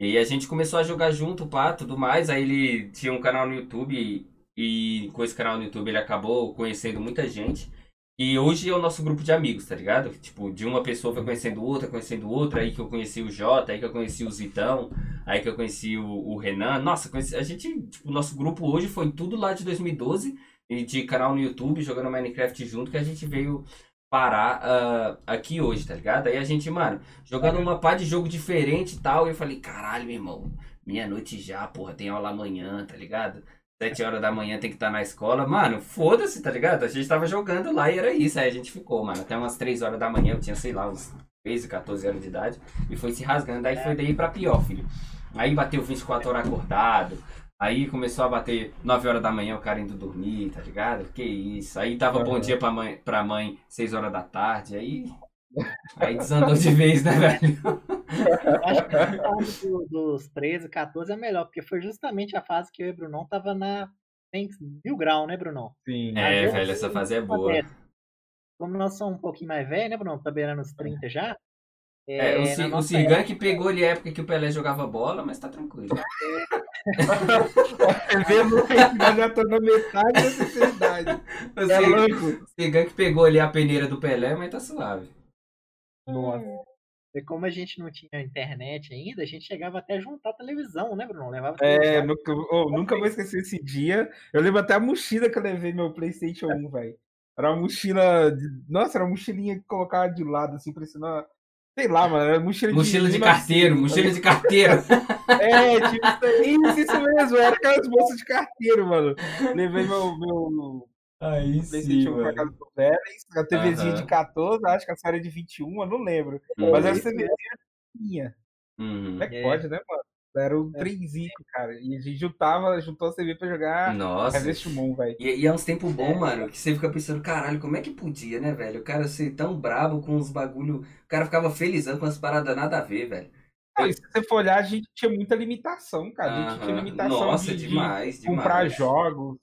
E a gente começou a jogar junto, pá, tudo mais. Aí ele tinha um canal no YouTube e, com esse canal no YouTube ele acabou conhecendo muita gente. E hoje é o nosso grupo de amigos, tá ligado? Tipo, de uma pessoa foi conhecendo outra, conhecendo outra, aí que eu conheci o Jota, aí que eu conheci o Zitão, aí que eu conheci o, o Renan. Nossa, conheci- a gente, tipo, o nosso grupo hoje foi tudo lá de 2012, e de canal no YouTube, jogando Minecraft junto, que a gente veio parar ah, aqui hoje, tá ligado? Aí a gente, mano, jogando uma pá de jogo diferente e tal, eu falei, caralho, meu irmão, meia-noite já, porra, tem aula amanhã, tá ligado? Sete horas da manhã tem que estar na escola. Mano, foda-se, tá ligado? A gente tava jogando lá e era isso. Aí a gente ficou, mano, até umas três horas da manhã. Eu tinha, sei lá, uns 13, 14 anos de idade. E foi se rasgando. Aí foi daí pra pior, filho. Aí bateu 24 horas acordado. Aí começou a bater 9 horas da manhã, o cara indo dormir, tá ligado? Que isso. Aí dava bom dia pra mãe, pra mãe 6 horas da tarde. Aí. Aí desandou de vez, né, velho? Eu acho que a fase do- dos 13, 14 é melhor, porque foi justamente a fase que eu e o Brunão tava na tem mil grau, né, Brunão? Sim. É, eu- velho, essa fase é boa. Como nós somos um pouquinho mais velhos, né, Brunão? Tá beirando os 30 já. É, o, Ci- o nossa Cirgan que pegou ali a época que o Pelé jogava bola, mas tá tranquilo. Vendo que já tô na metade da sinceridade. O É o que pegou ali a peneira do Pelé, mas tá suave. Nossa. E como a gente não tinha internet ainda, a gente chegava até a juntar televisão, né, Bruno? Levava É, televisão. nunca, oh, nunca vou esquecer esse dia. Eu lembro até a mochila que eu levei meu PlayStation 1, velho. Era uma mochila. De... Nossa, era uma mochilinha que colocava de lado, assim, parecendo. Sei lá, mano. Era mochila de. Mochila de 1900, carteiro, tá mochila de carteiro. É, tipo, isso, isso mesmo, era aquelas bolsas de carteiro, mano. Levei meu, meu Aí casa do Vélez, a TVzinha Aham. de 14, acho que a série de 21, eu não lembro. Mas era isso TVzinha minha. Uhum. Como é que É. pode, né, mano? Era um É. trenzinho, cara. E a gente juntava, juntou a TV pra jogar Nossa. Harvest Moon, velho. E, e é uns tempos bons, É. mano, que você fica pensando, caralho, como é que podia, né, velho? O cara ser tão brabo com os bagulho. O cara ficava felizão com as paradas nada a ver, velho. E se você for olhar, a gente tinha muita limitação, cara. A gente tinha Aham. limitação Nossa, de, de demais, demais. comprar jogos,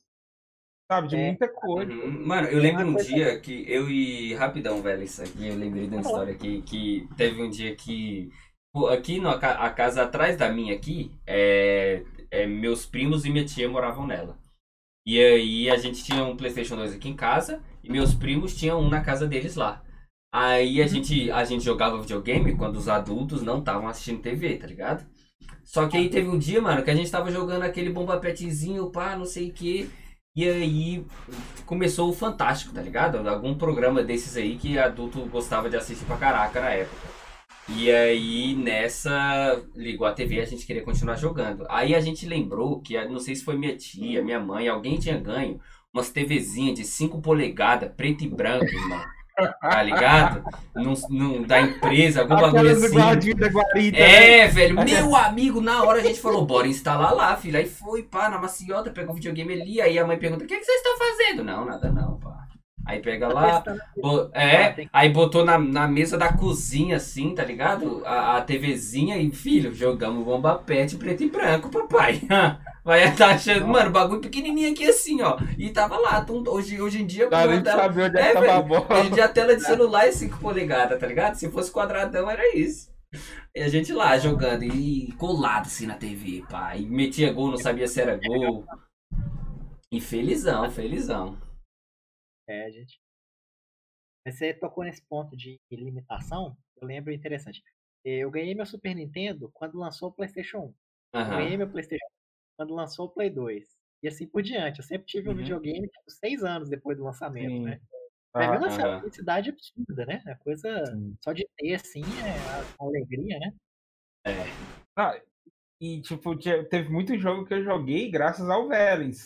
sabe? De É. muita coisa. Uhum. Mano, eu lembro um coisa- dia que eu e. Rapidão, velho, isso aqui. Eu lembrei de uma história aqui que teve um dia que. pô, Aqui na ca- a casa atrás da minha aqui, é, é, meus primos e minha tia moravam nela. E aí a gente tinha um PlayStation 2 aqui em casa e meus primos tinham um na casa deles lá. Aí a gente, a gente jogava videogame quando os adultos não estavam assistindo TV, tá ligado? Só que aí teve um dia, mano, que a gente tava jogando aquele bomba petzinho, pá, não sei o que. E aí começou o Fantástico, tá ligado? Algum programa desses aí que adulto gostava de assistir pra caraca na época. E aí nessa ligou a TV a gente queria continuar jogando. Aí a gente lembrou que, não sei se foi minha tia, minha mãe, alguém tinha ganho umas TVzinhas de 5 polegadas, preto e branco, irmão. Tá ligado? Num- da empresa, algum bagulho Aquelas do assim. guardinho da guarita, né? É, velho, meu amigo, na hora a gente falou, bora instalar lá, filho. Aí foi, pá, na maciota, pegou o videogame ali, aí a mãe pergunta, o que, que vocês estão fazendo? Não, nada não, pá. Aí pega lá, bo- é, aí botou na, na mesa da cozinha, assim, tá ligado? A, a TVzinha e, filho, jogamos bomba pet preto e branco, papai. Vai estar achando, mano, bagulho pequenininho aqui assim, ó. E tava lá, hoje, hoje em dia, Dá pô, nem tela- saber onde é É, tava a bola. Hoje em dia a tela de celular é 5 polegadas, tá ligado? Se fosse quadradão, era isso. E a gente lá jogando e colado assim na TV, pá. E metia gol, não sabia se era gol. E felizão, felizão. É, gente. Mas você tocou nesse ponto de limitação, eu lembro interessante. Eu ganhei meu Super Nintendo quando lançou o PlayStation 1. Eu ganhei meu PlayStation 1 quando lançou o Play 2. E assim por diante. Eu sempre tive um Uhum. videogame tipo, seis anos depois do lançamento, Sim. né? Pra mim, Ah, nossa, é uma aham. felicidade absurda, né? É coisa sim. só de ter, assim, é uma alegria, né? Ah, e, tipo, teve muito jogo que eu joguei graças ao Vélez.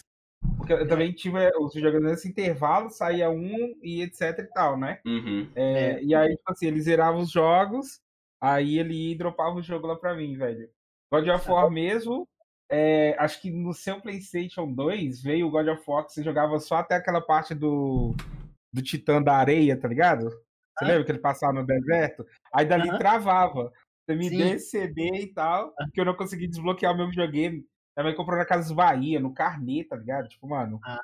Porque eu também tive eh, os jogando nesse intervalo, saía um e etc e tal, né? Uhum. É, É. E aí, tipo assim, eles zeravam os jogos, aí ele ia e dropava o jogo lá pra mim, velho. God of War mesmo, é, acho que no seu PlayStation 2 veio o God of War que você jogava só até aquela parte do, do Titã da Areia, tá ligado? Você Ah. lembra que ele passava no deserto? Aí dali travava. Você me Sim. deu CD e tal, que eu não consegui desbloquear o meu videogame. Minha mãe comprou na Casas Bahia, no carnê, tá ligado? Tipo, mano. Ah.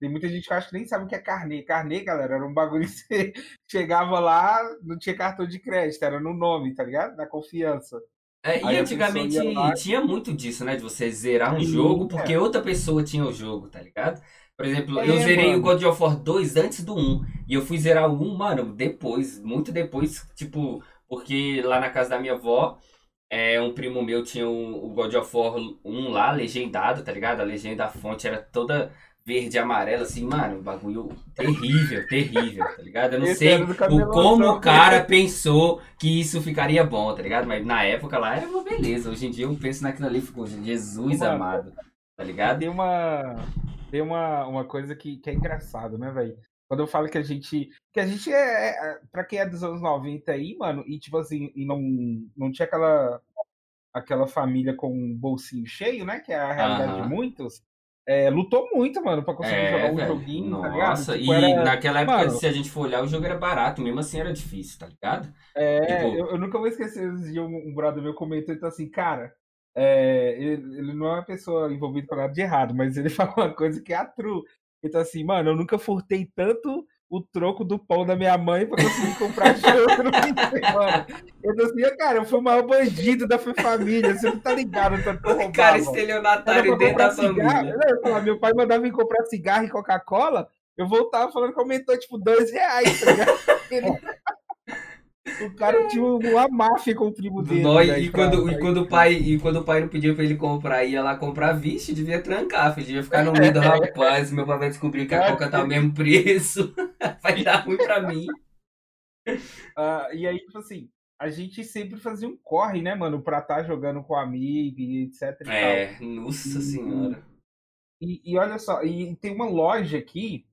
Tem muita gente que acha que nem sabe o que é carnê. Carnê, galera, era um bagulho que você chegava lá, não tinha cartão de crédito, era no nome, tá ligado? Na confiança. É, e antigamente lá- tinha muito disso, né? De você zerar um Sim, jogo é. porque outra pessoa tinha o jogo, tá ligado? Por exemplo, É, eu zerei mano. o God of War 2 antes do 1. E eu fui zerar o 1, mano, depois, muito depois, tipo, porque lá na casa da minha avó, é, um primo meu tinha o, o God of War 1 lá, legendado, tá ligado? A legenda, a fonte era toda verde e amarela, assim, mano, um bagulho terrível, terrível, tá ligado? Eu não Esse sei o, como o cara pensou que isso ficaria bom, tá ligado? Mas na época lá era uma beleza. Hoje em dia eu penso naquilo ali e fico, Jesus Mano. amado, tá ligado? Tem uma, tem uma, uma coisa que, que é engraçado, né, velho? Quando eu falo que a gente. Que a gente é. é pra quem é dos anos 90 aí, mano, e tipo assim, e não, não tinha aquela. Aquela família com um bolsinho cheio, né? Que é a realidade Aham. de muitos. é, lutou muito, mano, pra conseguir É, jogar um velho. joguinho, tá ligado? Nossa, Tipo, e era- naquela época, mano. se a gente for olhar, o jogo era barato, mesmo assim era difícil, tá ligado? É, Tipo- eu, eu nunca vou esquecer esse dia um, um brother meu comentou então assim, cara, é, ele, ele não é uma pessoa envolvida com nada de errado, mas ele falou uma coisa que é a true. Então assim, mano, eu nunca furtei tanto o troco do pão da minha mãe pra conseguir comprar jogo no fim de semana. Eu tô assim, cara, eu fui o maior bandido da família, você não tá ligado tanto que eu roubava. Cara, estelionatário dentro da família. Eu falava, meu pai mandava vir comprar cigarro e Coca-Cola, eu voltava falando que aumentou tipo dois reais, tá ligado? O cara tinha uma máfia com o primo dele. Nó, velho, e, quando, pra e, quando o pai, e quando o pai não pediu pra ele comprar, ia lá comprar, vixe, devia trancar, filho, devia ficar no meio do rapaz, meu pai vai descobrir que a coca tá o mesmo preço, vai dar ruim pra mim. Ah, e aí, tipo assim, a gente sempre fazia um corre, né, mano, pra estar jogando com amigo e etc e tal. É, nossa senhora. E, e olha só, e tem uma loja aqui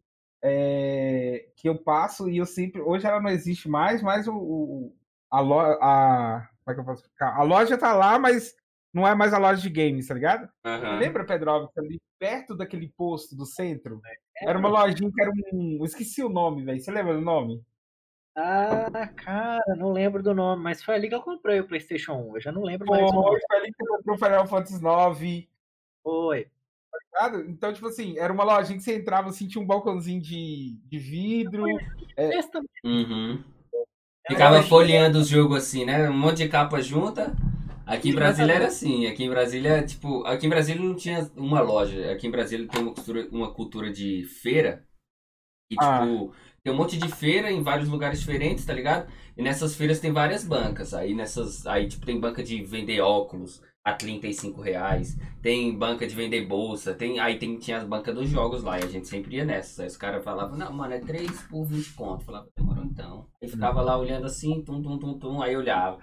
é, que eu passo e eu sempre. Hoje ela não existe mais, mas o, o- a, lo, a. Como é que eu posso explicar? A loja tá lá, mas não é mais a loja de games, tá ligado? Aham. Lembra, Pedro, ali perto daquele posto do centro? É, Era uma lojinha que era um. Eu esqueci o nome, velho. Você lembra do nome? Ah, cara, não lembro do nome, mas foi ali que eu comprei o PlayStation 1. Eu já não lembro mais o Foi, ali que você comprou o Final Fantasy IX. Foi. Ligado? Então, tipo assim, era uma lojinha que você entrava, assim, tinha um balcãozinho de, de vidro. Uhum. É uma Ficava folheando os jogos assim, né? Um monte de capa junta. Aqui em Brasília era assim. Aqui em Brasília, tipo, aqui em Brasília não tinha uma loja. Aqui em Brasília tem uma cultura, uma cultura de feira. E, Ah. tipo, tem um monte de feira em vários lugares diferentes, tá ligado? E nessas feiras tem várias bancas. Aí nessas. Aí, tipo, tem banca de vender óculos a 35 reais. Tem banca de vender bolsa. Tem, aí tem, tinha as bancas dos jogos lá. E a gente sempre ia nessas. Aí os caras falavam, não, mano, é 3 por 20 conto. Eu falava, demorou então. Aí ficava lá olhando assim, tum, tum, tum, tum. Aí olhava.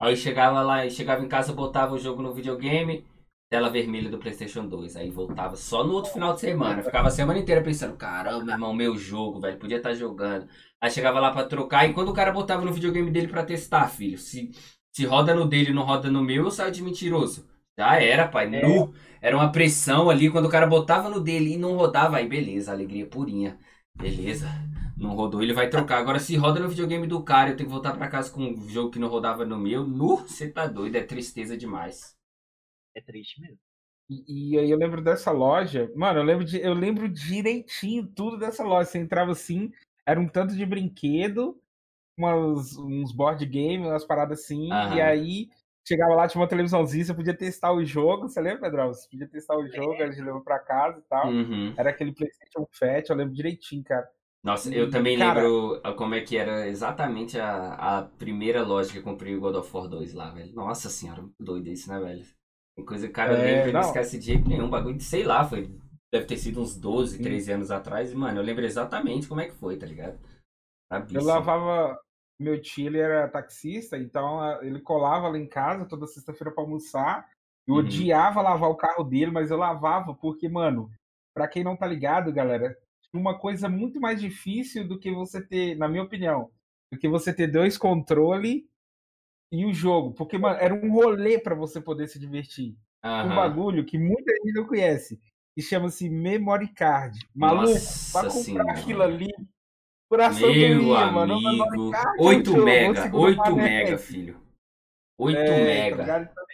Aí chegava lá, chegava em casa, botava o jogo no videogame, tela vermelha do PlayStation 2. Aí voltava só no outro final de semana. Ficava a semana inteira pensando: caramba, irmão, meu jogo, velho, podia estar jogando. Aí chegava lá pra trocar. E quando o cara botava no videogame dele pra testar, filho, se, se roda no dele e não roda no meu, eu saio de mentiroso. Já era, pai. É. Nu. Era uma pressão ali. Quando o cara botava no dele e não rodava, aí beleza, alegria purinha. Beleza. Não rodou, ele vai trocar. Agora, se roda no videogame do cara, eu tenho que voltar pra casa com um jogo que não rodava no meu. Nu, você tá doido, é tristeza demais. É triste mesmo. E, e aí eu lembro dessa loja, mano, eu lembro, de, eu lembro direitinho tudo dessa loja. Você entrava assim, era um tanto de brinquedo, umas, uns board games, umas paradas assim, Aham. e aí chegava lá, tinha uma televisãozinha, você podia testar o jogo, você lembra, Pedrão? Você podia testar o jogo, aí a gente levou pra casa e tal. Uhum. Era aquele PlayStation Fat, eu lembro direitinho, cara. Nossa, eu também cara- lembro ah, como é que era exatamente a, a primeira loja que eu comprei o God of War 2 lá, velho. Nossa senhora, muito doido isso, né, velho? Tem coisa cara É, lembra e não esquece de jeito nenhum. Bagulho de, sei lá, foi. Deve ter sido uns 12, Sim. 13 anos atrás. E, mano, eu lembro exatamente como é que foi, tá ligado? Eu lavava. Meu tio, ele era taxista, então ele colava lá em casa toda sexta-feira pra almoçar. Eu Uhum. odiava lavar o carro dele, mas eu lavava porque, mano, pra quem não tá ligado, galera, uma coisa muito mais difícil do que você ter, na minha opinião, do que você ter dois controles e o jogo. Porque, mano, era um rolê pra você poder se divertir. Um Aham. bagulho que muita gente não conhece, que chama-se Memory Card. Maluco, Nossa pra comprar Senhora. aquilo ali, coração Meu doía, mano. O Memory amigo. Um 8 jogo, mega, o segundo 8 parece. mega, filho. 8 É, tá mega. Então,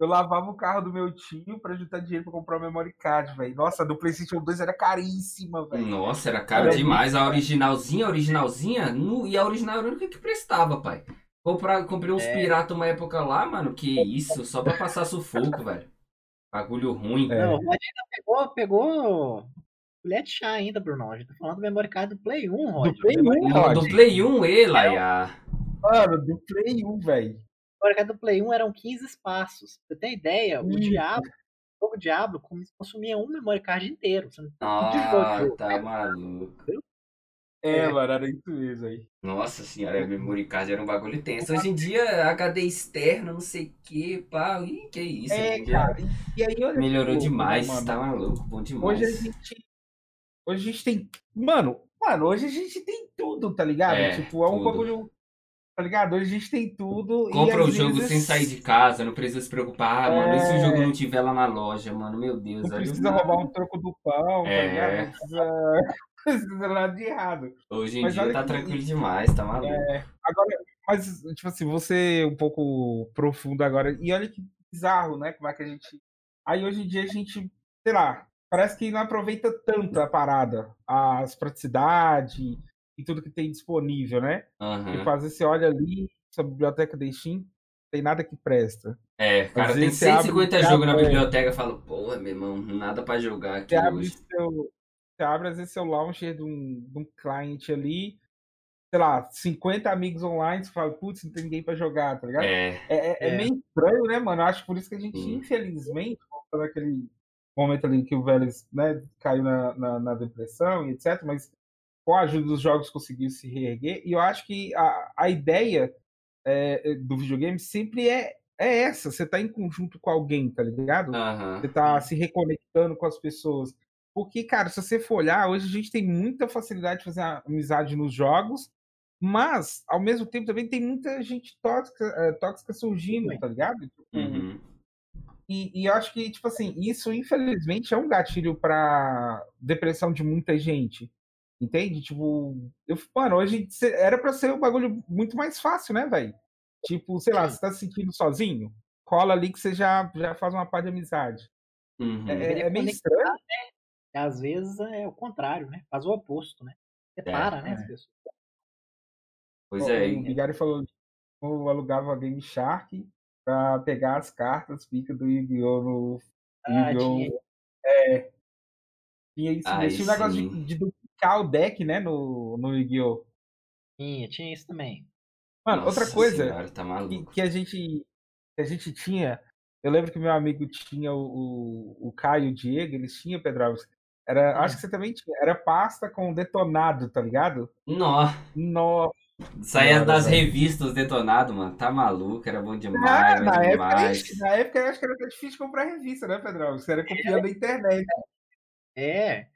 Eu lavava o carro do meu tio pra juntar dinheiro pra comprar o memory card, velho. Nossa, a do PlayStation 2 era caríssima, velho. Nossa, era caro Era demais. A originalzinha, a originalzinha, nu- e a original era a única que prestava, pai. Comprar, comprei uns É. pirata uma época lá, mano. Que isso, só pra passar sufoco, velho. Bagulho ruim. É. Não, ainda pegou, pegou colher de chá ainda, Brunão. A gente tá falando do memory card do Play 1, Rod. Do Play O memory 1, No- Rod. do Play 1, e Laia. Mano, do Play 1, velho. card do Play 1 eram 15 espaços. Você tem ideia? O Hum. Diablo, o jogo Diablo consumia um memory card inteiro. Você não o Ah, jogo. tá maluco. É, É. mano, era isso mesmo aí. Nossa senhora, a memory card era um bagulho tenso. Hoje em dia, HD externo, não sei o que, pá. Ih, que isso. É, dia cara. E, aí, olha melhorou né, demais, mano? tá maluco, bom demais. Hoje a gente. Hoje a gente tem. Mano, mano, hoje a gente tem tudo, tá ligado? É, tipo, é um tudo. bagulho. Tá ligado? Hoje a gente tem tudo. Compra o jogo vezes sem sair de casa, não precisa se preocupar. Ah, mano, e se o É. jogo não tiver lá na loja, mano? Meu Deus. Não precisa roubar um troco do pão, tá É. ligado? Não precisa. Precisa nada de errado. Hoje em Mas dia tá que- tranquilo demais, tá maluco. Agora, mas, tipo assim, você um pouco profundo agora. E olha que bizarro, né? Como é que a gente. Aí hoje em dia a gente, sei lá, parece que não aproveita tanto a parada, as praticidade e tudo que tem disponível, né? Tipo, às vezes você olha ali, essa biblioteca da Steam, tem nada que presta. É, cara, tem vezes você abre- 150 você jogos na abre- biblioteca e fala, porra, meu irmão, nada pra jogar aqui Você abre hoje. seu. Você abre, às vezes, seu launcher de um, de um cliente ali, sei lá, 50 amigos online, você fala, putz, não tem ninguém pra jogar, tá ligado? É, É, é- é É. meio estranho, né, mano? Eu acho por isso que a gente, Sim. infelizmente, voltando aquele momento ali que o Vélez né, caiu na, na, na depressão e etc., mas com a ajuda dos jogos conseguiu se reerguer. E eu acho que a, a ideia é, do videogame sempre é, é essa: você tá em conjunto com alguém, tá ligado? aham. Você tá se reconectando com as pessoas. Porque, cara, se você for olhar, hoje a gente tem muita facilidade de fazer amizade nos jogos, mas, ao mesmo tempo, também tem muita gente tóxica, eh, tóxica surgindo, tá ligado? Uhum. E, e eu acho que, tipo assim, isso, infelizmente, é um gatilho pra depressão de muita gente. Entende? Tipo, eu, mano, hoje era pra ser um bagulho muito mais fácil, né, velho? Tipo, sei lá, você tá se sentindo sozinho? Cola ali que você já, já faz uma par de amizade. Uhum. É, é- é meio estranho. E às vezes é o contrário, né? Faz o oposto, né? Separa, né, é. as pessoas. Pois o, é, o Bigari falou que eu alugava a Game Shark pra pegar as cartas pica do Yu-Gi-Oh! no Ah, Yu-Gi-Oh! tinha. Tinha isso mesmo. Tinha um negócio de, de duplicar o deck, né, no, no Yu-Gi-Oh! Tinha, tinha isso também. Mano, Nossa outra coisa senhora, tá que, a gente que a gente tinha, eu lembro que meu amigo tinha o, o, o Caio e o Diego, eles tinham, Pedravos. Era, Hum. acho que você também tinha. Era pasta com detonado, tá ligado? Nó, Nossa, saía das revistas detonado, mano. Tá maluco, era bom demais, Ah, na, época, demais. na época eu acho que era até difícil comprar revista, né, Pedrão? Você era copiando da internet. É.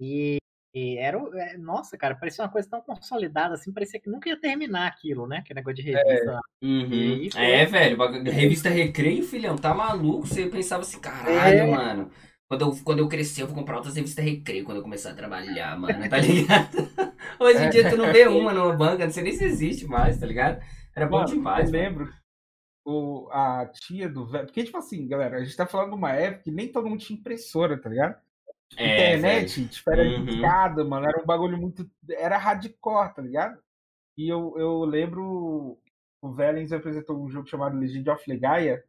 E, e era. é, Nossa, cara, parecia uma coisa tão consolidada assim, parecia que nunca ia terminar aquilo, né? Aquele negócio de revista. lá. Uhum. E foi- É, velho, revista Recreio, filhão, tá maluco? Você pensava assim, caralho, É. mano. Quando eu, quando eu crescer, eu vou comprar outras revistas Recreio quando eu começar a trabalhar, mano, tá ligado? Hoje em dia tu não vê uma numa banca, não sei nem se existe mais, tá ligado? Era bom Mano, demais, eu mano. lembro o, a tia do velho. Porque, tipo assim, galera, a gente tá falando de uma época que nem todo mundo tinha impressora, tá ligado? É, Internet, velho. tipo, era Uhum. mano. Era um bagulho muito. Era hardcore, tá ligado? E eu, eu lembro. O Vellens apresentou um jogo chamado Legend of Legaia.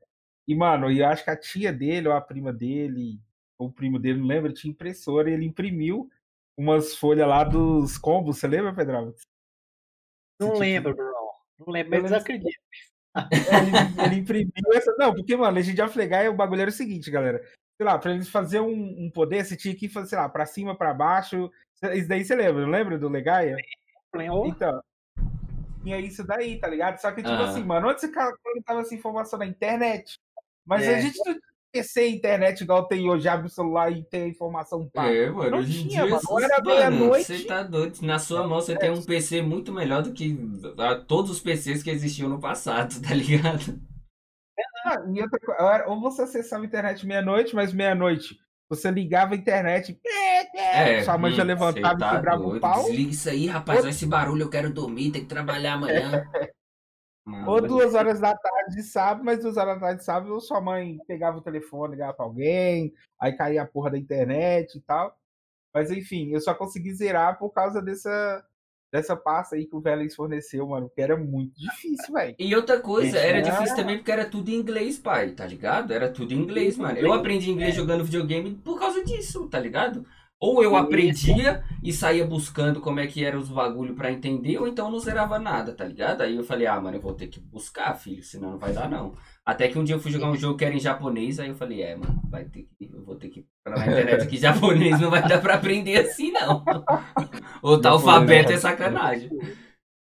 E, mano, eu acho que a tia dele, ou a prima dele, ou o primo dele, não lembra, tinha impressora e ele imprimiu umas folhas lá dos combos. Você lembra, Pedro? Não lembro, Bruno. Não lembro, mas lembro- desacredito. ele, ele imprimiu essa. Não, porque, mano, Legend of Legaia, o bagulho era o seguinte, galera. Sei lá, pra eles fazer um, um poder, você tinha que fazer, sei lá, pra cima, pra baixo. Isso daí você lembra, não lembra do Legaia? Lembro. Então. Tinha isso daí, tá ligado? Só que, tipo Aham. assim, mano, onde você coletava essa informação na internet? Mas a É. gente não PC e internet igual tem hoje, abre o celular e tem a informação pá. É, mano, Não hoje em tinha, dia, mano. essas- Era meia-noite. Você tá doido. Na sua mão você tem um PC muito melhor do que todos os PCs que existiam no passado, tá ligado? Ah, e outra ou você acessava a internet meia-noite, mas meia-noite você ligava a internet, sua mãe já levantava cê e tá quebrava o pau. Desliga isso aí, rapaz. Olha esse barulho, eu quero dormir, tem que trabalhar amanhã. Mano, Ou duas horas da tarde de sábado, mas duas horas da tarde de sábado, sua mãe pegava o telefone, ligava pra alguém, aí caía a porra da internet e tal. Mas enfim, eu só consegui zerar por causa dessa, dessa pasta aí que o Vélez forneceu, mano, que era muito difícil, velho. E outra coisa, era é- difícil também porque era tudo em inglês, pai, tá ligado? Era tudo em inglês, mano. Eu aprendi inglês jogando videogame por causa disso, tá ligado? Ou eu Isso. aprendia e saía buscando como é que eram os bagulho pra entender, ou então não zerava nada, tá ligado? Aí eu falei, ah, mano, eu vou ter que buscar, filho, senão não vai dar não. Até que um dia eu fui jogar um jogo que era em japonês, aí eu falei, é, mano, vai ter que, eu vou ter que procurar na internet que japonês não vai dar pra aprender assim, não. Ou tá alfabeto é é sacanagem.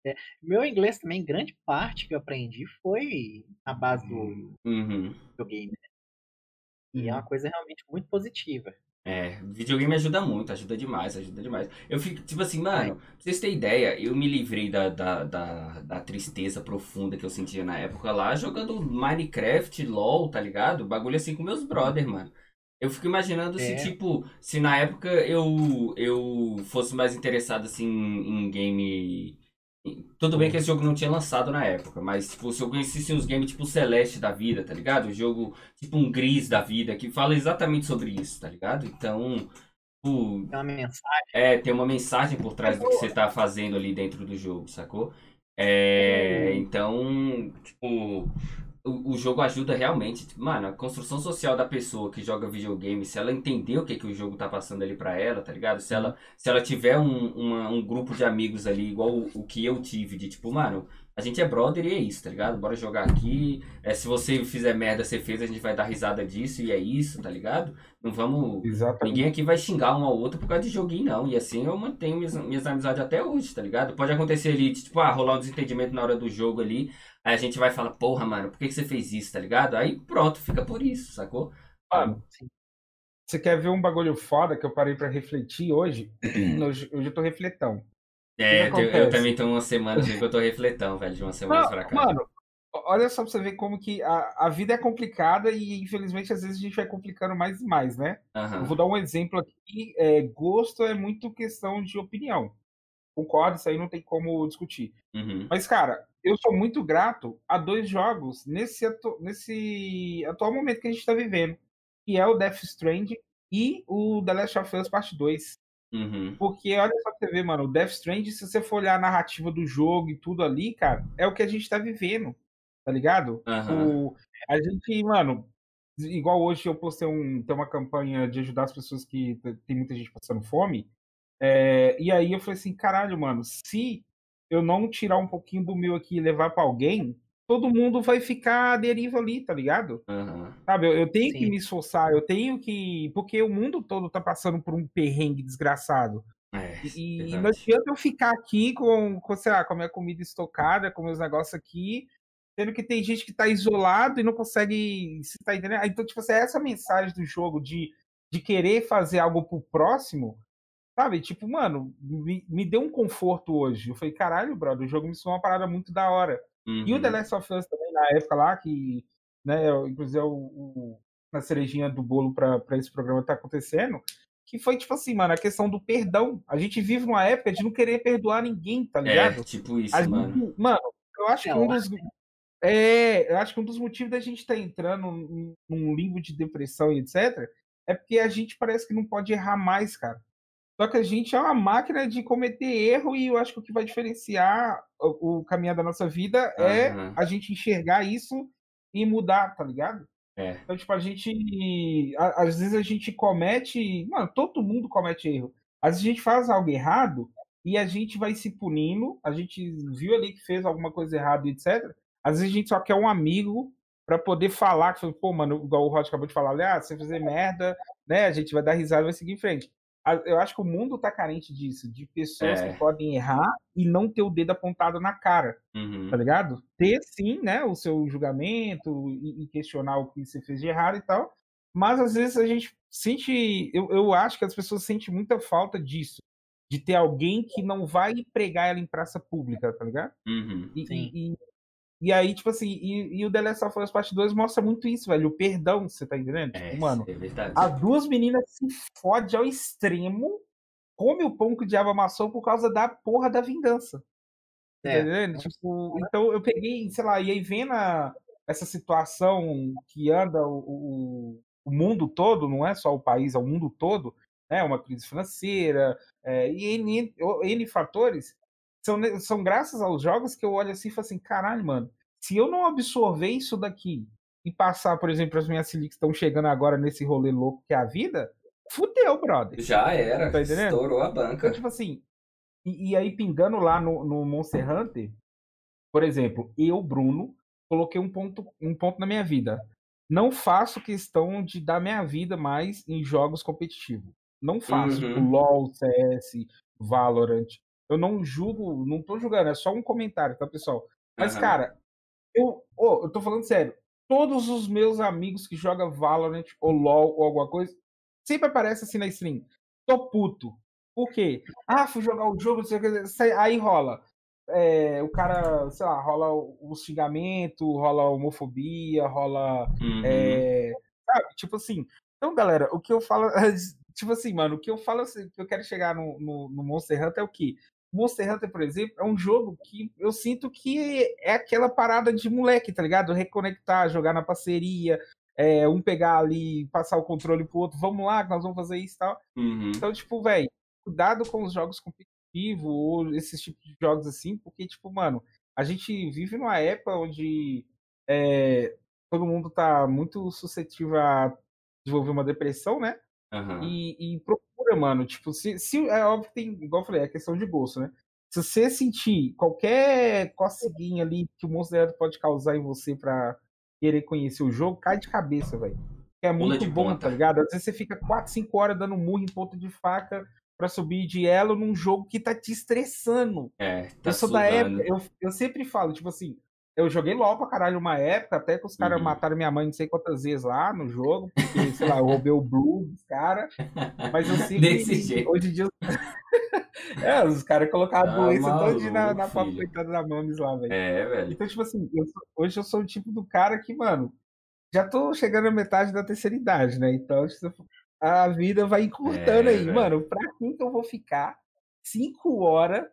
É, Meu inglês também, grande parte que eu aprendi foi na base do Uhum. videogame. né? E é uma coisa realmente muito positiva. É, videogame ajuda muito, ajuda demais, ajuda demais. Eu fico, tipo assim, mano, pra vocês terem ideia, eu me livrei da, da, da, da tristeza profunda que eu sentia na época lá, jogando Minecraft, LOL, tá ligado? Bagulho assim com meus brothers, mano. Eu fico imaginando se, É. tipo, se na época eu, eu fosse mais interessado, assim, em game... Tudo bem que esse jogo não tinha lançado na época, mas, tipo, se eu conhecesse uns games tipo Celeste da vida, tá ligado? Um jogo tipo um Gris da vida, que fala exatamente sobre isso, tá ligado? Então, tipo, É uma mensagem. é, tem uma mensagem por trás do que você tá fazendo ali dentro do jogo, sacou? É, então, tipo, o, o jogo ajuda realmente. tipo, Mano, a construção social da pessoa que joga videogame, se ela entender o que, que o jogo tá passando ali pra ela, tá ligado? Se ela, se ela tiver um, uma- um grupo de amigos ali, igual o, o que eu tive, de tipo, mano, a gente é brother e é isso, tá ligado? Bora jogar aqui. É, se você fizer merda, você fez, a gente vai dar risada disso e é isso, tá ligado? Não vamos. Exatamente. Ninguém aqui vai xingar um ao outro por causa de joguinho, não. E assim eu mantenho minhas, minhas amizades até hoje, tá ligado? Pode acontecer ali, tipo, ah, rolar um desentendimento na hora do jogo ali. Aí a gente vai falar, porra, mano, por que, que você fez isso, tá ligado? Aí pronto, fica por isso, sacou? Mano, Sim. você quer ver um bagulho foda que eu parei pra refletir hoje? hoje, hoje eu tô refletão. É, eu, eu também tô umas semanas aí que eu tô refletão, velho, de umas semanas pra cá. Mano, olha só pra você ver como que a, a vida é complicada e infelizmente às vezes a gente vai complicando mais e mais, né? Eu Aham. vou dar um exemplo aqui. é, gosto é muito questão de opinião. Concordo, isso aí não tem como discutir. Uhum. Mas, cara, eu sou muito grato a dois jogos nesse, atu- nesse atual momento que a gente tá vivendo. Que é o Death Stranding e o The Last of Us Part 2. Uhum. Porque olha só pra você ver, mano, o Death Stranding, se você for olhar a narrativa do jogo e tudo ali, cara, é o que a gente tá vivendo, tá ligado? Aham. O, a gente, mano, igual hoje eu postei um, tem uma campanha de ajudar as pessoas que tem muita gente passando fome, é, e aí eu falei assim, caralho, mano, se eu não tirar um pouquinho do meu aqui e levar pra alguém, todo mundo vai ficar à deriva ali, tá ligado? Aham. Sabe, eu, eu tenho que Sim. me esforçar, eu tenho que. Porque o mundo todo tá passando por um perrengue desgraçado. É, E não adianta eu ficar aqui com, com, sei lá, com a minha comida estocada, com meus negócios aqui, sendo que tem gente que tá isolado e não consegue. Você tá entendendo? Então, tipo assim, essa mensagem do jogo de, de querer fazer algo pro próximo, sabe? Tipo, mano, me, me deu um conforto hoje. Eu falei, caralho, brother, o jogo me soou uma parada muito da hora. E o Uhum. The Last of Us também, na época lá, que, né, inclusive é o, o na cerejinha do bolo para esse programa estar tá acontecendo, que foi, tipo assim, mano, a questão do perdão. A gente vive numa época de não querer perdoar ninguém, tá ligado? É, tipo isso, a mano. Gente, mano, eu acho que um dos. É, eu acho que um dos motivos da gente estar tá entrando num limbo de depressão e etc. é porque a gente parece que não pode errar mais, cara. Só que a gente é uma máquina de cometer erro e eu acho que o que vai diferenciar o, o caminhar da nossa vida uhum. é a gente enxergar isso e mudar, tá ligado? É. Então, tipo, a gente. às vezes a gente comete. Mano, todo mundo comete erro. Às vezes a gente faz algo errado e a gente vai se punindo. A gente viu ali que fez alguma coisa errada, etc. Às vezes a gente só quer um amigo para poder falar, que pô, mano, igual o Rod acabou de falar, ah, se você fazer merda, né, a gente vai dar risada e vai seguir em frente eu acho que o mundo tá carente disso, de pessoas é. que podem errar e não ter o dedo apontado na cara, uhum. tá ligado? Ter sim, né, o seu julgamento e, questionar o que você fez de errado e tal, mas às vezes a gente sente, eu, eu acho que as pessoas sentem muita falta disso, de ter alguém que não vai pregar ela em praça pública, tá ligado? Uhum. E, e, e aí, tipo assim, e, e, o The Last of Us Part 2 mostra muito isso, velho. O perdão, você tá entendendo? É, tipo, mano, é verdade. as duas meninas se fodem ao extremo, come o pão que o diabo amassou por causa da porra da vingança. É. Tá entendendo? Tipo, então eu peguei, sei lá, e aí vendo a, essa situação que anda o, o, o, mundo todo, não é só o país, é o mundo todo, né? Uma crise financeira, é, e N, N fatores são, são graças aos jogos que eu olho assim e falo assim, caralho, mano, se eu não absorver isso daqui e passar, por exemplo, as minhas que estão chegando agora nesse rolê louco que é a vida, fudeu, brother. Já era, tá estourou a banca. Então, tipo assim, e, e, aí pingando lá no, no Monster Hunter, por exemplo, eu, Bruno, coloquei um ponto, um ponto na minha vida. Não faço questão de dar minha vida mais em jogos competitivos. Não faço. Uhum. LOL, CS, Valorant. Eu não julgo, não tô julgando, é só um comentário, tá, pessoal? Mas, uhum. cara, eu, oh, eu tô falando sério. Todos os meus amigos que jogam Valorant ou LoL ou alguma coisa, sempre aparece assim na stream. Tô puto. Por quê? Ah, fui jogar o jogo, aí rola. É, o cara, sei lá, rola o xingamento, rola homofobia, rola. Uhum. É, sabe? Tipo assim. Então, galera, o que eu falo. Tipo assim, mano, o que eu falo assim, que eu quero chegar no, no, no Monster Hunter é o quê? Monster Hunter, por exemplo, é um jogo que eu sinto que é aquela parada de moleque, tá ligado? Reconectar, jogar na parceria, é, um pegar ali, passar o controle pro outro, vamos lá, nós vamos fazer isso e tal. Uhum. Então, tipo, velho, cuidado com os jogos competitivos ou esses tipos de jogos assim, porque, tipo, mano, a gente vive numa época onde é, todo mundo tá muito suscetível a desenvolver uma depressão, né? Uhum. E, e, procura, mano. Tipo, se, se, é óbvio que tem, igual eu falei, é questão de gosto, né? Se você sentir qualquer coceguinha ali que o Monster pode causar em você pra querer conhecer o jogo, cai de cabeça, velho. É muito bom, ponta. tá ligado? Às vezes você fica 4, 5 horas dando murro em ponto de faca para subir de elo num jogo que tá te estressando. É, tá eu sou da época, eu, eu sempre falo, tipo assim, eu joguei LOL pra caralho uma época, até que os caras uhum. mataram minha mãe não sei quantas vezes lá no jogo, porque, sei lá, eu roubei o Blue dos caras. Mas eu sempre. Desse jeito. Hoje em dia. é, os caras colocaram a ah, doença toda na, na coitada da Mames lá, velho. É, velho. Então, tipo assim, eu hoje eu sou o tipo do cara que, mano, já tô chegando à metade da terceira idade, né? Então, a vida vai encurtando é, aí. Véio. Mano, pra quem que eu vou ficar cinco horas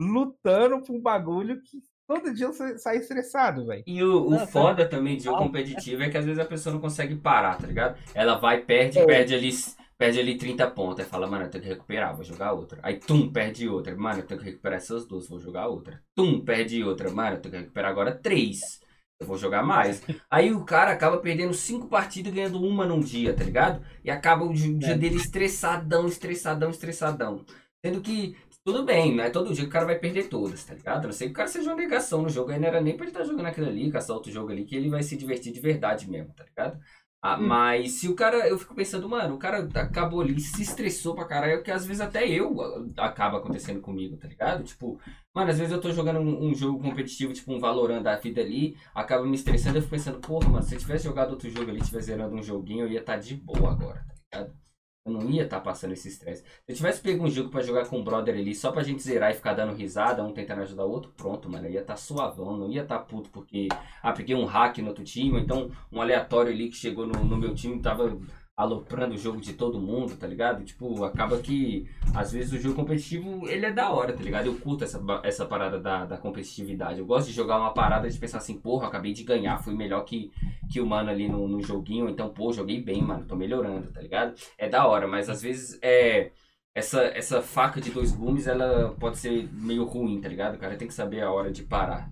lutando por um bagulho que todo dia você sai estressado, velho. E o, o foda também de jogo competitivo é que às vezes a pessoa não consegue parar, tá ligado? Ela vai, perde, é. perde ali. Perde ali 30 pontos. Aí fala, mano, eu tenho que recuperar, vou jogar outra. Aí, tum, perde outra. Mano, eu tenho que recuperar essas duas, vou jogar outra. Tum, perde outra. Mano, eu tenho que recuperar agora três. Eu vou jogar mais. Aí o cara acaba perdendo cinco partidas ganhando uma num dia, tá ligado? E acaba o dia é. dele estressadão, estressadão, estressadão. Sendo que tudo bem, não é todo dia que o cara vai perder todas, tá ligado? A não sei que o cara seja uma negação no jogo, aí não era nem pra ele estar tá jogando aquilo ali, caçar outro jogo ali, que ele vai se divertir de verdade mesmo, tá ligado? Ah, hum. Mas se o cara, eu fico pensando, mano, o cara acabou ali, se estressou pra caralho, que às vezes até eu ah, acaba acontecendo comigo, tá ligado? Tipo, mano, às vezes eu tô jogando um, um jogo competitivo, tipo um Valorant da vida ali, acaba me estressando, eu fico pensando, porra, mano, se eu tivesse jogado outro jogo ali, tivesse zerando um joguinho, eu ia estar tá de boa agora, tá ligado? Eu não ia estar tá passando esse estresse. Se eu tivesse pego um jogo para jogar com o brother ali, só pra gente zerar e ficar dando risada, um tentando ajudar o outro, pronto, mano. Eu ia estar tá suavão, não ia estar tá puto porque. Ah, peguei um hack no outro time, ou então um aleatório ali que chegou no, no meu time tava aloprando o jogo de todo mundo, tá ligado? Tipo, acaba que às vezes o jogo competitivo ele é da hora, tá ligado? Eu curto essa, essa parada da, da competitividade. Eu gosto de jogar uma parada de pensar assim, porra, acabei de ganhar, fui melhor que, que o mano ali no, no joguinho, então, pô, joguei bem, mano, tô melhorando, tá ligado? É da hora, mas às vezes é. Essa, essa faca de dois gumes, ela pode ser meio ruim, tá ligado? O cara tem que saber a hora de parar.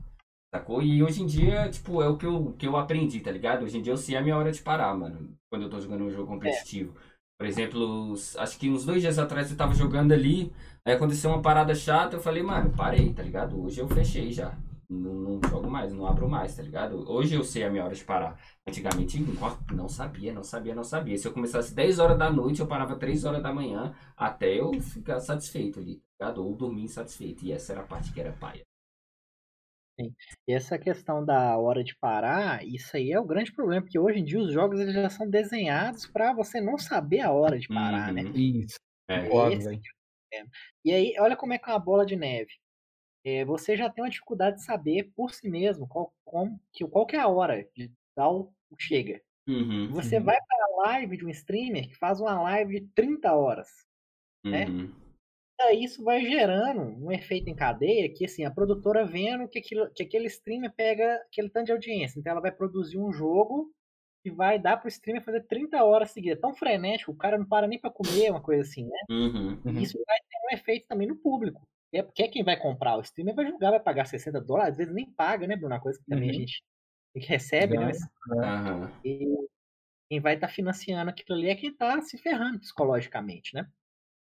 Sacou? E hoje em dia, tipo, é o que eu, que eu aprendi, tá ligado? Hoje em dia eu sei a minha hora de parar, mano. Quando eu tô jogando um jogo competitivo. É. Por exemplo, acho que uns dois dias atrás eu tava jogando ali, aí aconteceu uma parada chata, eu falei, mano, parei, tá ligado? Hoje eu fechei já. Não, não jogo mais, não abro mais, tá ligado? Hoje eu sei a minha hora de parar. Antigamente não sabia, não sabia, não sabia. Se eu começasse 10 horas da noite, eu parava 3 horas da manhã até eu ficar satisfeito ali, tá ligado? Ou dormir insatisfeito. E essa era a parte que era paia. Sim. E essa questão da hora de parar, isso aí é o grande problema, porque hoje em dia os jogos eles já são desenhados para você não saber a hora de parar, né? uhum. né? Isso. É, Esse, é. E aí, olha como é que é uma bola de neve. É, você já tem uma dificuldade de saber por si mesmo qual, qual, qual que é a hora de dar o chega. Uhum, você uhum. vai para a live de um streamer que faz uma live de 30 horas, né? Isso vai gerando um efeito em cadeia que assim, a produtora vendo que, aquilo, que aquele streamer pega aquele tanto de audiência. Então ela vai produzir um jogo que vai dar pro streamer fazer 30 horas seguidas. Tão frenético, o cara não para nem para comer, uma coisa assim, né? Uhum, uhum. Isso vai ter um efeito também no público. É porque é quem vai comprar o streamer vai julgar, vai pagar 60 dólares, às vezes nem paga, né, Bruno? Uma coisa que também uhum. a gente recebe, né? Uhum. E quem vai estar tá financiando aquilo ali é quem está se ferrando psicologicamente, né?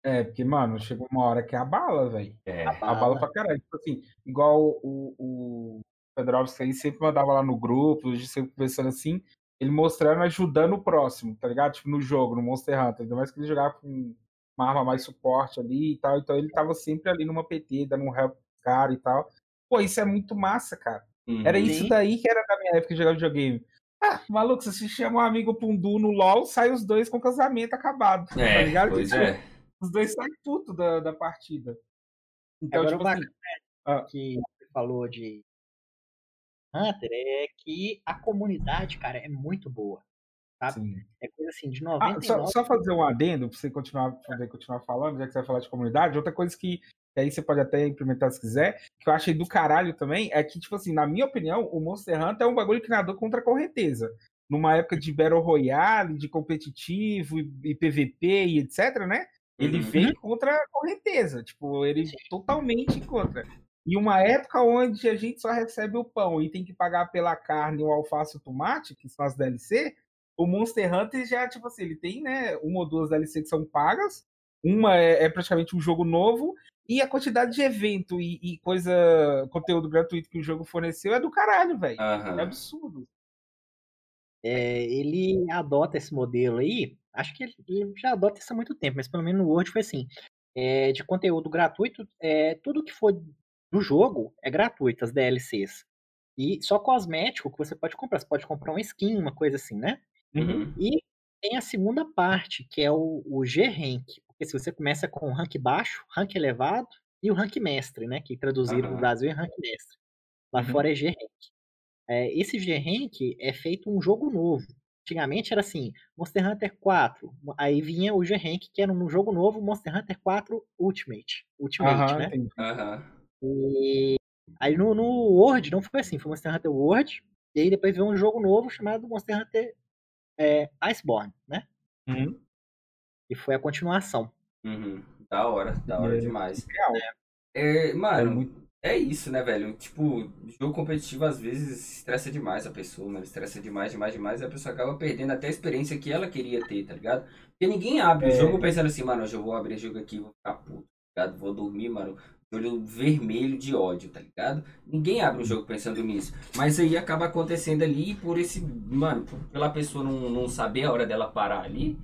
É, porque, mano, chegou uma hora que é a bala, velho. É. A bala pra caralho. Tipo assim, igual o, o Fedorovski aí sempre mandava lá no grupo, a gente sempre conversando assim, ele mostrando, ajudando o próximo, tá ligado? Tipo, no jogo, no Monster Hunter. Ainda mais que ele jogava com uma arma mais suporte ali e tal. Então ele tava sempre ali numa PT, dando um help cara e tal. Pô, isso é muito massa, cara. Uhum. Era isso daí que era da minha época de jogar videogame. Ah, maluco, você chama um amigo pra duo no LOL, sai os dois com o casamento acabado. Tá é, tá ligado? Pois tipo, é os dois saem puto da, da partida. Então, Agora, tipo assim, ah. que você falou de Hunter é que a comunidade, cara, é muito boa. Sabe? Sim. É coisa assim, de 99... Ah, só, só, fazer um adendo pra você continuar, poder continuar falando, já que você vai falar de comunidade. Outra coisa que aí você pode até implementar se quiser, que eu achei do caralho também, é que, tipo assim, na minha opinião, o Monster Hunter é um bagulho que nadou contra a correnteza. Numa época de Battle Royale, de competitivo e, e PVP e etc, né? Ele uhum. vem contra a correnteza, tipo, ele Sim. totalmente contra. E uma época onde a gente só recebe o pão e tem que pagar pela carne, o alface e o tomate, que são as DLC, o Monster Hunter já, tipo assim, ele tem, né, uma ou duas DLC que são pagas, uma é, é praticamente um jogo novo, e a quantidade de evento e, e, coisa, conteúdo gratuito que o jogo forneceu é do caralho, velho. Uhum. É absurdo. É, ele adota esse modelo aí acho que ele já adota isso há muito tempo, mas pelo menos no Word foi assim. É, de conteúdo gratuito, é, tudo que for do jogo é gratuito, as DLCs. E só cosmético que você pode comprar. Você pode comprar uma skin, uma coisa assim, né? Uhum. E tem a segunda parte, que é o, o G-Rank. Porque se você começa com o rank baixo, rank elevado e o rank mestre, né? Que traduziram uhum. no Brasil é rank mestre. Lá uhum. fora é G-Rank. É, esse G-Rank é feito um jogo novo. Antigamente era assim, Monster Hunter 4, aí vinha o G-Rank, que era um jogo novo, Monster Hunter 4 Ultimate. Ultimate, né? E aí no, no World não foi assim, foi Monster Hunter World, e aí depois veio um jogo novo chamado Monster Hunter é, Iceborne, né? Uhum. E foi a continuação. Uhum. Da hora, da hora é, demais. É, é mano, é isso, né, velho? Tipo, jogo competitivo às vezes estressa demais a pessoa, mano. Estressa demais, demais, demais. E a pessoa acaba perdendo até a experiência que ela queria ter, tá ligado? Porque ninguém abre é. o jogo pensando assim, mano, hoje eu vou abrir jogo aqui, vou ficar puto, tá ligado? Vou dormir, mano, olho vermelho de ódio, tá ligado? Ninguém abre o jogo pensando nisso. Mas aí acaba acontecendo ali por esse, mano, pela pessoa não, não saber a hora dela parar ali,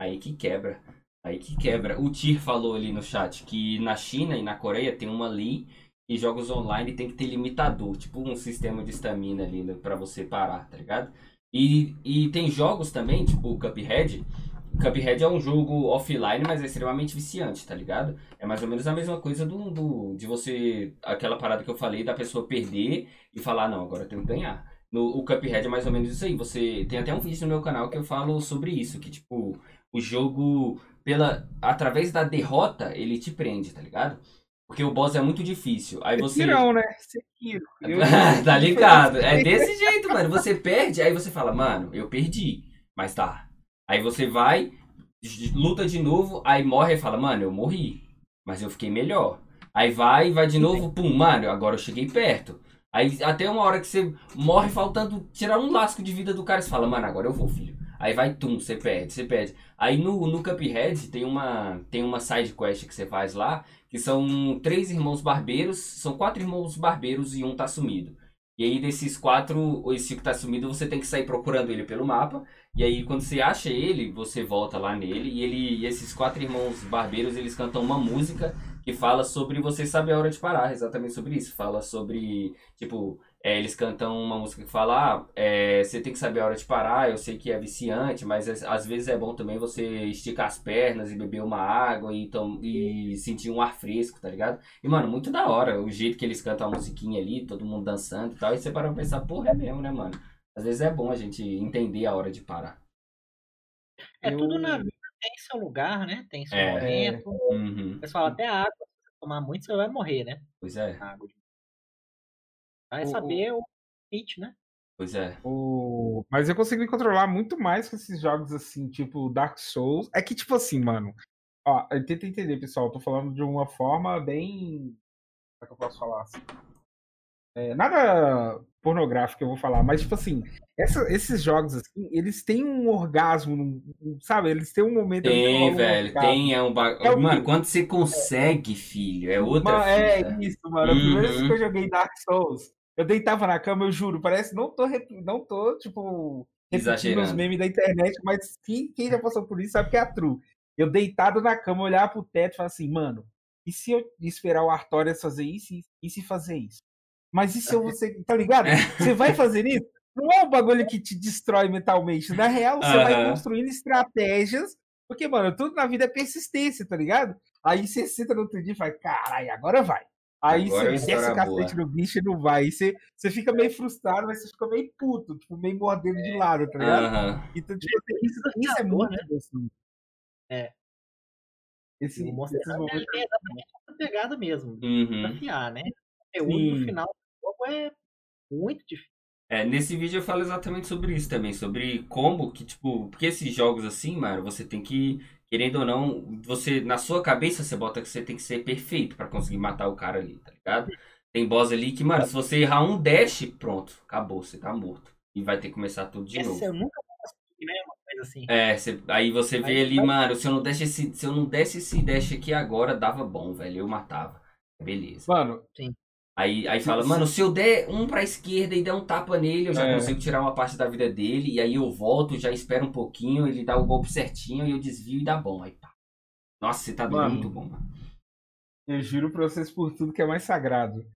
aí que quebra. Aí que quebra. O Tir falou ali no chat que na China e na Coreia tem uma lei e jogos online tem que ter limitador, tipo um sistema de estamina ali né, para você parar, tá ligado? E, e tem jogos também, tipo o Cuphead, Cuphead é um jogo offline, mas é extremamente viciante, tá ligado? É mais ou menos a mesma coisa do, do de você. Aquela parada que eu falei da pessoa perder e falar, não, agora eu tenho que ganhar. No, o Cuphead é mais ou menos isso aí. Você tem até um vídeo no meu canal que eu falo sobre isso, que tipo, o jogo, pela através da derrota, ele te prende, tá ligado? Porque o boss é muito difícil. Aí você. Sekiro, né? Sekiro. Tá ligado? É desse jeito, mano. Você perde, aí você fala, mano, eu perdi. Mas tá. Aí você vai, luta de novo, aí morre e fala, mano, eu morri. Mas eu fiquei melhor. Aí vai, vai de novo, pum, mano, agora eu cheguei perto. Aí até uma hora que você morre faltando tirar um lasco de vida do cara, você fala, mano, agora eu vou, filho. Aí vai, tum, você perde, você perde. Aí no, no Cuphead tem uma, tem uma side quest que você faz lá, que são três irmãos barbeiros, são quatro irmãos barbeiros e um tá sumido. E aí desses quatro, esse que tá sumido, você tem que sair procurando ele pelo mapa. E aí quando você acha ele, você volta lá nele. E ele, e esses quatro irmãos barbeiros, eles cantam uma música que fala sobre você saber a hora de parar, exatamente sobre isso. Fala sobre, tipo, é, eles cantam uma música que fala, ah, é, você tem que saber a hora de parar, eu sei que é viciante, mas às- às vezes é bom também você esticar as pernas e beber uma água e, tom- e sentir um ar fresco, tá ligado? E, mano, muito da hora o jeito que eles cantam a musiquinha ali, todo mundo dançando e tal, e você para pra pensar, porra, é mesmo, né, mano? Às vezes é bom a gente entender a hora de parar. É Eu- tudo na vida tem seu lugar, né? Tem seu É. momento. Uhum, O pessoal, até a água, se você tomar muito, você vai morrer, né? pois é, A água. Vai O- saber o limite, né? pois é. O... Mas eu consigo me controlar muito mais com esses jogos assim, tipo Dark Souls. É que, tipo assim, mano. Ó, eu tento entender, pessoal. Eu tô falando de uma forma bem. Como é que eu posso falar assim? É, nada pornográfico eu vou falar, mas, tipo assim, essa- esses jogos, assim, eles têm um orgasmo, um- sabe? Eles têm um momento. Tem, um velho, orgasmo. tem, é um bagulho. É o Mano, quando você consegue, filho, é outra Mano, é isso, mano. A primeira vez Uhum. que eu joguei Dark Souls, eu deitava na cama, eu juro, parece, não tô, não tô tipo, repetindo os memes da internet, mas quem, quem já passou por isso sabe que é a true. Eu deitado na cama, olhar pro teto e falar assim, mano, e se eu esperar o Artorias fazer isso, e- e se fazer isso? Mas e se eu você, tá ligado? Você vai fazer isso? Não é um bagulho que te destrói mentalmente. Na real, você vai construindo estratégias, porque, mano, tudo na vida é persistência, tá ligado? Aí você senta no outro dia e fala, caralho, agora vai. Aí Agora é você desce o história cacete boa. no bicho e não vai. Aí você, você fica meio frustrado, mas você fica meio puto, tipo, meio mordendo de lado, tá ligado? Aham. Então, tipo, isso, isso é muito gostoso. É. Esse, E o Monster esses Hunter momentos- é exatamente essa pegada mesmo. Uhum. Desafiar, né? O conteúdo no final do jogo é muito difícil. É, nesse vídeo eu falo exatamente sobre isso também, sobre como que, tipo, porque esses jogos assim, mano, você tem que, querendo ou não, você, na sua cabeça você bota que você tem que ser perfeito pra conseguir matar o cara ali, tá ligado? Tem boss ali que, mano, se você errar um dash, pronto, acabou, você tá morto. E vai ter que começar tudo de Essa novo. eu nunca consegui, né? Uma coisa assim. É, cê- aí você vê ali, mano, se eu não desse esse, se eu não desse esse dash aqui agora, dava bom, velho, eu matava. Beleza. Mano, Aí, aí fala, mano, se eu der um pra esquerda e der um tapa nele, eu já É. consigo tirar uma parte da vida dele. E aí eu volto, já espero um pouquinho, ele dá o golpe certinho e eu desvio e dá bom. Aí pá. Nossa, você tá Mano. muito bom, mano. eu juro pra vocês por tudo que é mais sagrado.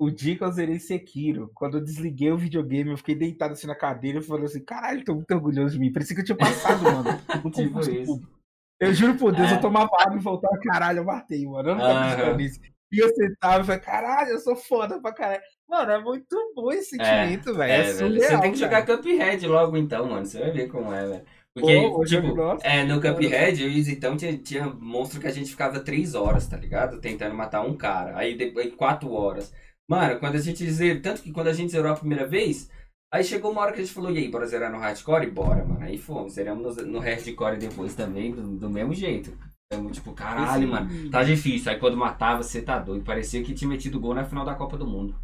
O dia que eu zerei Sekiro, quando eu desliguei o videogame, eu fiquei deitado assim na cadeira e falei assim, caralho, tô muito orgulhoso de mim. Parecia que eu tinha passado, mano. No Tipo isso. público. Eu juro por Deus, É. eu tomava água e voltava, caralho, eu matei, mano. Eu não tava acreditando nisso. E eu sentava e falei, caralho, eu sou foda pra caralho. Mano, é muito bom esse sentimento, velho. É, É, surreal, Você tem que jogar cara. Cuphead logo então, mano. Você vai ver como é, velho. Porque, eu tipo, é, no Cuphead, eu e o Zitão tinha, tinha monstro que a gente ficava três horas, tá ligado? Tentando matar um cara. Aí depois quatro horas. Mano, quando a gente zerou, tanto que quando a gente zerou a primeira vez, aí chegou uma hora que a gente falou, e aí, bora zerar no hardcore? Bora, mano. Aí fomos, zeramos no, no hardcore depois também, do, do mesmo jeito. Então, tipo, caralho, Esse- mano, tá difícil. Aí quando matava, você tá doido. Parecia que tinha metido gol na final da Copa do Mundo.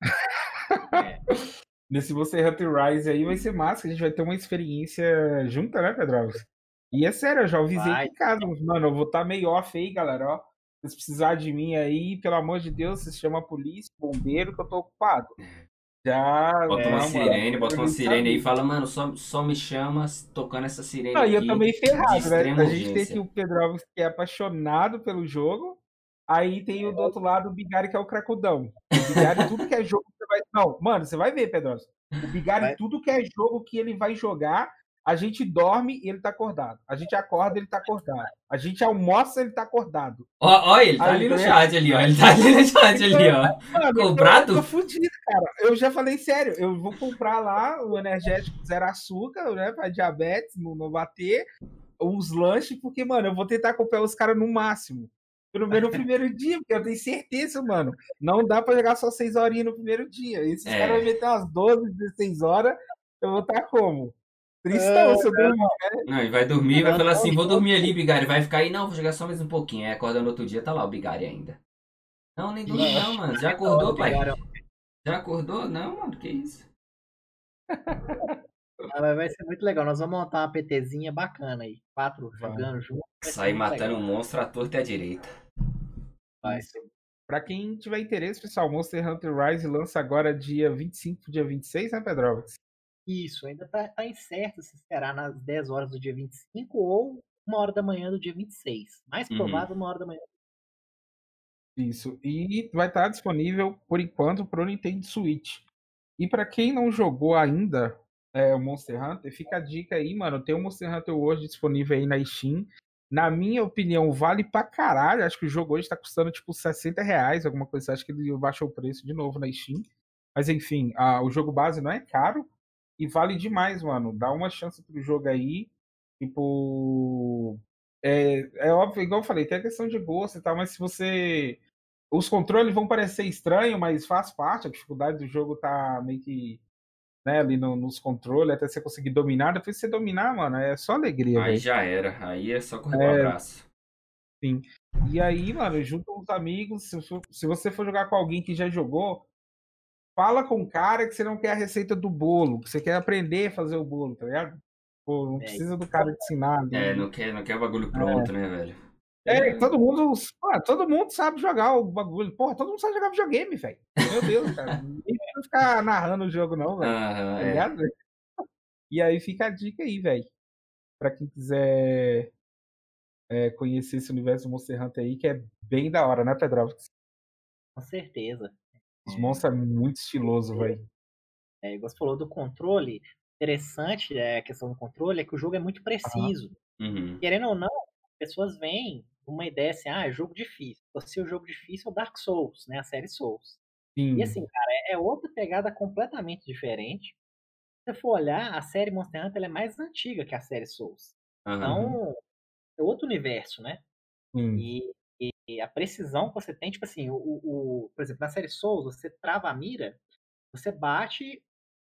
Nesse Monster Hunter Rise aí vai ser massa, a gente vai ter uma experiência junta, né, Pedro? E é sério, eu já avisei Vai. em casa. Mano, eu vou estar meio off aí, galera, ó. Se vocês precisarem de mim aí, pelo amor de Deus, vocês chamam a polícia, bombeiro, que eu tô ocupado. Já. Bota uma mano, sirene, bota uma sirene aí e falo, mano, só, só me chama tocando essa sirene Não, e eu meio ferrado, né? A gente tem aqui o Pedro Alves, que é apaixonado pelo jogo. Aí tem o do outro lado o Bigari, que é o cracudão. O Bigari, tudo que é jogo, você vai. Não, mano, você vai ver, Pedro Alves. O Bigari, Vai. tudo que é jogo que ele vai jogar, A gente dorme e ele tá acordado. A gente acorda, ele tá acordado. A gente almoça, ele tá acordado. Ó, ó, ele tá Aí, ali no chat ali, ó. Ele tá ali no chat ali, ó. Mano, Comprado? Eu tô fudido, cara. Eu já falei sério. Eu vou comprar lá o energético zero açúcar, né? Pra diabetes não, não bater. Os lanches, porque, mano, eu vou tentar acompanhar os caras no máximo. Pelo menos no primeiro dia, porque eu tenho certeza, mano. Não dá pra jogar só 6 horinhas no primeiro dia. E se os É. caras vão meter umas 12, 16 horas, eu vou estar como? Tristão, se eu dormir. Não, ele vai dormir e vai falar assim, vou dormir ali, Bigari. Vai ficar aí, não, vou jogar só mais um pouquinho. Aí acorda no outro dia, tá lá o Bigari ainda. Não, nem dormi não, mano. Já acordou, pai? Já acordou? Não, mano, que isso? Ah, vai ser muito legal. Nós vamos montar uma PTzinha bacana aí. Quatro jogando junto. ser Sair matando legal. um monstro à torta e à direita. Vai. Isso. Pra quem tiver interesse, pessoal, Monster Hunter Rise lança agora dia 25 dia 26, né, Pedrovic? Isso, ainda tá, tá incerto se será nas 10 horas do dia 25 ou uma hora da manhã do dia 26. Mais Uhum. provável, uma hora da manhã. Isso. E vai estar disponível, por enquanto, pro Nintendo Switch. E pra quem não jogou ainda é, o Monster Hunter, fica a dica aí, mano. Tem o Monster Hunter World disponível aí na Steam. Na minha opinião, vale pra caralho. Acho que o jogo hoje tá custando tipo 60 reais, alguma coisa. assim. Acho que ele baixou o preço de novo na Steam. Mas enfim, a- o jogo base não é caro e vale demais, mano. Dá uma chance pro jogo aí. Tipo. É, é óbvio, igual eu falei, tem a questão de gosto e tal, mas se você. Os controles vão parecer estranho, mas faz parte. A dificuldade do jogo tá meio que. Né, ali no- nos controles, até você conseguir dominar. Depois você dominar, mano, é só alegria, Aí velho. já era. Aí é só correr É. abraço. E aí, mano, junta uns amigos. Se, se você for jogar com alguém que já jogou, fala com o cara que você não quer a receita do bolo, que você quer aprender a fazer o bolo, tá ligado? Pô, não É, precisa do cara te ensinar. ali. É, não quer, não quer bagulho pronto, né, velho? É, todo mundo, pô, todo mundo sabe jogar o bagulho. Porra, todo mundo sabe jogar videogame, velho. Meu Deus, cara. Ninguém precisa ficar narrando o jogo, não, velho. Aham, Tá é. E aí fica a dica aí, velho. Pra quem quiser é, conhecer esse universo do Monster Hunter aí, que é bem da hora, né, Pedro? Com certeza. Os monstros é muito estiloso, velho. É, igual você falou do controle, interessante é, a questão do controle é que o jogo é muito preciso. Uhum. Querendo ou não, as pessoas vêm uma ideia assim, ah, é jogo difícil. Se o jogo difícil é o Dark Souls, né? A série Souls. Sim. E assim, cara, é, é outra pegada completamente diferente. Se você for olhar, a série Monster Hunter ela é mais antiga que a série Souls. Aham. Então, é outro universo, né? sim. E, e a precisão que você tem, tipo assim, o, o- por exemplo, na série Souls, você trava a mira, você bate,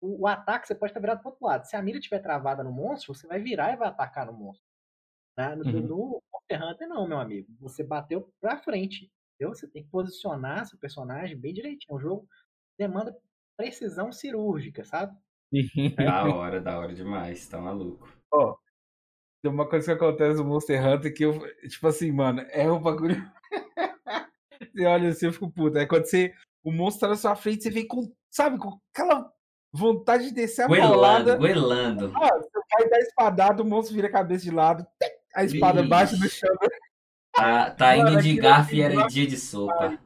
o, o ataque você pode estar virado para outro lado. Se a mira estiver travada no monstro, você vai virar e vai atacar no monstro. Na- No, Uhum. no Monster Hunter, não, meu amigo. Você bateu pra frente. Entendeu? Você tem que posicionar seu personagem bem direitinho. O jogo demanda precisão cirúrgica, sabe? Da hora, da hora demais. Tá maluco. Ó, tem uma coisa que acontece no Monster Hunter que eu, tipo assim, mano, é um bagulho. você olha assim, eu fico puto. É quando você, o monstro tá na sua frente, você vem com, sabe, com aquela vontade de descer a. Goelando, goelando. Ah, você vai dar espadada, o monstro vira a cabeça de lado, a espada Ixi. bate no chão. Tá, tá Mano, indo de aquilo garfo e era dia de sopa.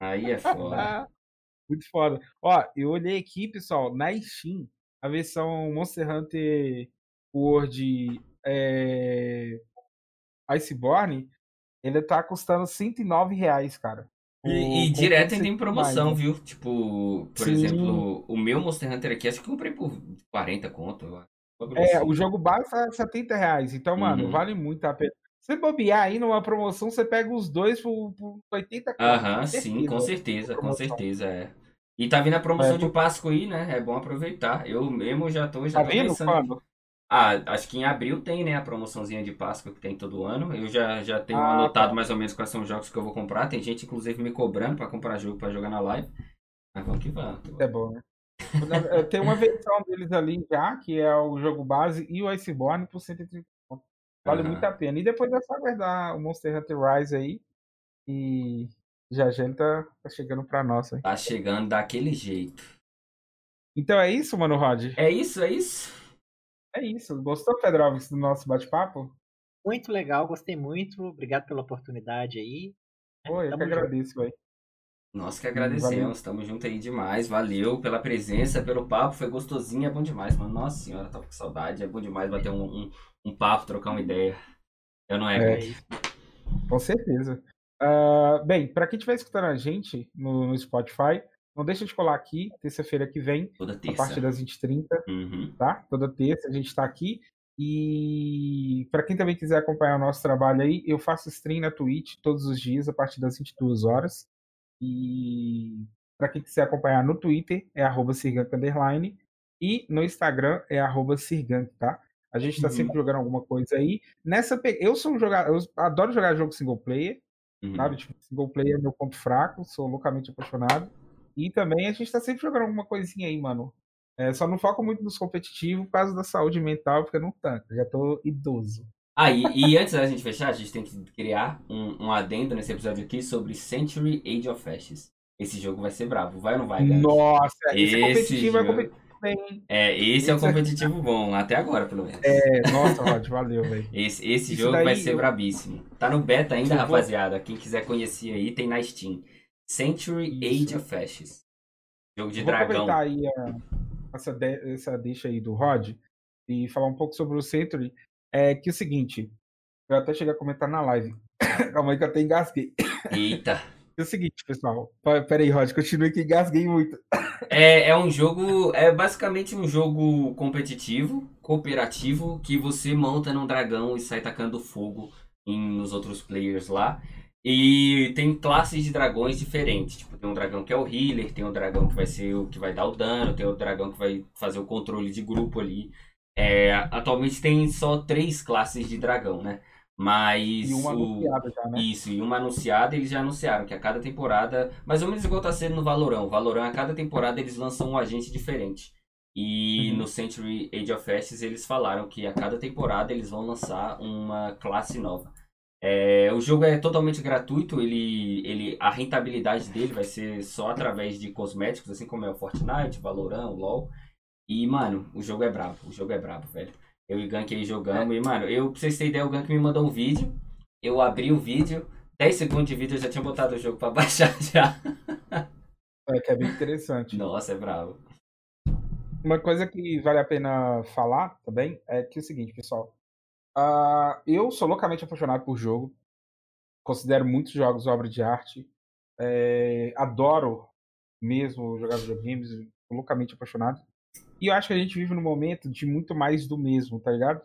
Aí é foda. Muito foda. Ó, eu olhei aqui, pessoal, na Steam, a versão Monster Hunter World é... Iceborne, ele tá custando 109 reais, cara. E, O- e com direto tudo tem promoção, mais, viu? Tipo, por Sim. exemplo, o meu Monster Hunter aqui, acho que eu comprei por 40 conto. eu acho. É, assim. o jogo base tá 70 reais. Então, mano, Uhum. vale muito a pena. Se você bobear aí numa promoção, você pega os dois por, por 80 conto, Aham, com sim, com certeza. com certeza, é. E tá vindo a promoção É, de Páscoa aí, né? É bom aproveitar. Eu mesmo já tô, já Tá tô vendo pensando. quando? Ah, acho que em abril tem, né, a promoçãozinha de Páscoa que tem todo ano. Eu já, já tenho Ah, anotado tá. mais ou menos quais são os jogos que eu vou comprar. Tem gente, inclusive, me cobrando pra comprar jogo pra jogar na live. Mas vamos que vamos. É bom, né? Tem uma versão deles ali já, que é o jogo base e o Iceborne por 130 conto. Vale Aham. muito a pena. E depois é só aguardar o Monster Hunter Rise aí. E já já ele tá, tá chegando pra nós aí. Tá chegando daquele jeito. Então é isso, mano, Rod? É isso, é isso? É isso. Gostou, Pedrovic, do nosso bate-papo? Muito legal, gostei muito. Obrigado pela oportunidade aí. Pô, eu que Tamo agradeço, velho. Nós que agradecemos, estamos junto aí demais. Valeu pela presença, pelo papo. Foi gostosinho, é bom demais, mano. Nossa senhora, tava com saudade. É bom demais bater um, um, um papo, trocar uma ideia. Eu não é, é Com certeza. Uh, bem, para quem estiver escutando a gente no, no, Spotify, não deixa de colar aqui, terça-feira que vem, Toda terça. a partir das 20h30, uhum. tá? Toda terça a gente está aqui. E para quem também quiser acompanhar o nosso trabalho aí, eu faço stream na Twitch todos os dias a partir das 22 horas. E para quem quiser acompanhar no Twitter é @sirgank e no Instagram é @sirgank, tá? A gente está uhum. sempre jogando alguma coisa aí. Nessa eu sou um jogador, eu adoro jogar jogo single player, uhum. sabe? Tipo, single player é meu ponto fraco, sou loucamente apaixonado. E também a gente está sempre jogando alguma coisinha aí, mano. É, só não foco muito nos competitivos por causa da saúde mental, porque eu não tanto, já tô idoso. Ah, e, e, antes da gente fechar, a gente tem que criar um, um adendo nesse episódio aqui sobre Century Age of Ashes. Esse jogo vai ser bravo, vai ou não vai, cara? Nossa, esse, esse competitivo é jogo... é competitivo. É, esse, esse é o competitivo bom, até agora, pelo menos. É, nossa, Rod, valeu, velho. Esse, esse jogo vai ser eu... brabíssimo. Tá no beta ainda, rapaziada. Quem quiser conhecer aí, tem na Steam. Century Isso. Age of Ashes. Jogo de eu dragão. Vou aproveitar aí a, essa, de, essa deixa aí do Rod e falar um pouco sobre o Century. É que é o seguinte, eu até cheguei a comentar na live. Calma aí que eu até engasguei. Eita. É o seguinte, pessoal. Pera aí, Rod, continue que engasguei muito. É, é um jogo. É basicamente um jogo competitivo, cooperativo, que você monta num dragão e sai tacando fogo em, nos outros players lá. E tem classes de dragões diferentes. Tipo, tem um dragão que é o healer, tem um dragão que vai ser o que vai dar o dano, tem o dragão que vai fazer o controle de grupo ali. É, atualmente tem só três classes de dragão, né? Mas. E uma anunciada já, né? Isso, e uma anunciada eles já anunciaram que a cada temporada. Mais ou menos igual tá sendo no Valorant. O Valorant, a cada temporada, eles lançam um agente diferente. E uhum. no Century Age of Ashes eles falaram que a cada temporada eles vão lançar uma classe nova. É, o jogo é totalmente gratuito, ele, ele, a rentabilidade dele vai ser só através de cosméticos, assim como é o Fortnite, Valorant, o LoL. E, mano, o jogo é brabo, o jogo é brabo, velho. Eu e o Gank aí jogamos, é. e, mano, eu, pra vocês terem ideia, o Gank me mandou um vídeo, eu abri o vídeo, 10 segundos de vídeo eu já tinha botado o jogo pra baixar já. É, que é bem interessante. Nossa, é bravo. Uma coisa que vale a pena falar também é que é o seguinte, pessoal. Uh, eu sou loucamente apaixonado por jogo. Considero muitos jogos obra de arte. É, adoro mesmo jogar videogames. Loucamente apaixonado. E eu acho que a gente vive num momento de muito mais do mesmo, tá ligado?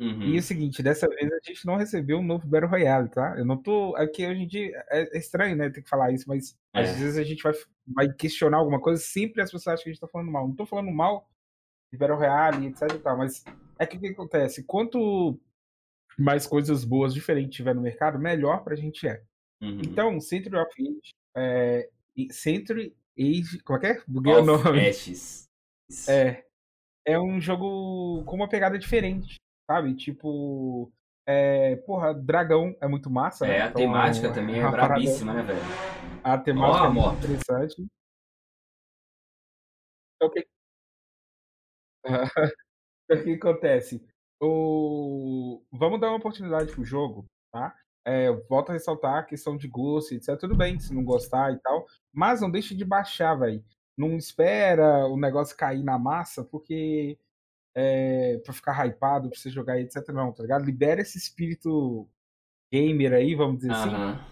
Uhum. E é o seguinte, dessa vez a gente não recebeu um novo Battle Royale, tá? Eu não tô. Aqui hoje em dia é, é estranho, né? Ter que falar isso, mas é. às vezes a gente vai, vai questionar alguma coisa, sempre as pessoas acham que a gente tá falando mal. Não tô falando mal de Battle Royale, etc e tal, mas é que o que acontece? Quanto mais coisas boas, diferentes tiver no mercado, melhor pra gente é. Uhum. Então, Century of Age. É, Century Age. Como é que é? Buguei o nome. Ashes. É. É um jogo com uma pegada diferente, sabe? Tipo. É, porra, dragão é muito massa. É, né? a então, temática também é brabíssima, né, velho? A temática oh, é muito interessante. Então, o que... o que acontece? O... Vamos dar uma oportunidade pro jogo, tá? É, volto a ressaltar a questão de gosto, etc. Tudo bem se não gostar e tal, mas não deixe de baixar, velho. Não espera o negócio cair na massa, porque é, pra ficar hypado, pra você jogar etc. Não, tá ligado? Libera esse espírito gamer aí, vamos dizer assim.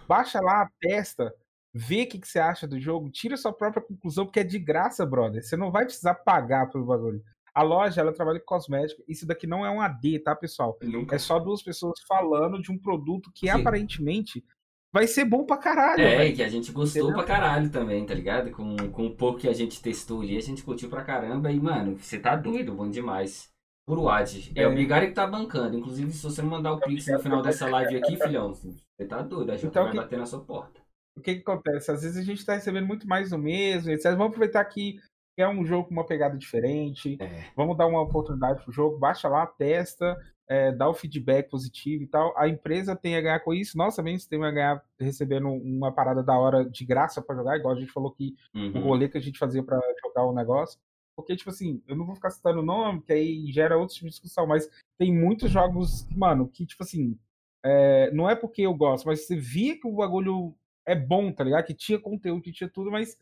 Baixa lá, testa, vê o que, que você acha do jogo, tira sua própria conclusão, porque é de graça, brother. Você não vai precisar pagar pelo bagulho. A loja, ela trabalha com cosmética. Isso daqui não é um AD, tá, pessoal? Nunca. É só duas pessoas falando de um produto que Sim. aparentemente vai ser bom pra caralho. É, véio. que a gente gostou Entendeu? pra caralho também, tá ligado? Com, com o pouco que a gente testou ali, a gente curtiu pra caramba. E, mano, você tá doido, bom demais. Puro ad. É, é o Bigari que tá bancando. Inclusive, se você não mandar o é Pix no final dessa live aqui, filhão, você tá doido. A gente então, vai que... bater na sua porta. O que, que acontece? Às vezes a gente tá recebendo muito mais do mesmo, etc. Vamos aproveitar que é um jogo com uma pegada diferente. É. Vamos dar uma oportunidade pro jogo. Baixa lá, testa, é, dá o feedback positivo e tal. A empresa tem a ganhar com isso. Nós também temos a ganhar recebendo uma parada da hora de graça para jogar, igual a gente falou que uhum. o rolê que a gente fazia para jogar o negócio. Porque, tipo assim, eu não vou ficar citando o nome, que aí gera outro tipo de discussão, mas tem muitos jogos, mano, que, tipo assim, é, não é porque eu gosto, mas você via que o bagulho é bom, tá ligado? Que tinha conteúdo, que tinha tudo, mas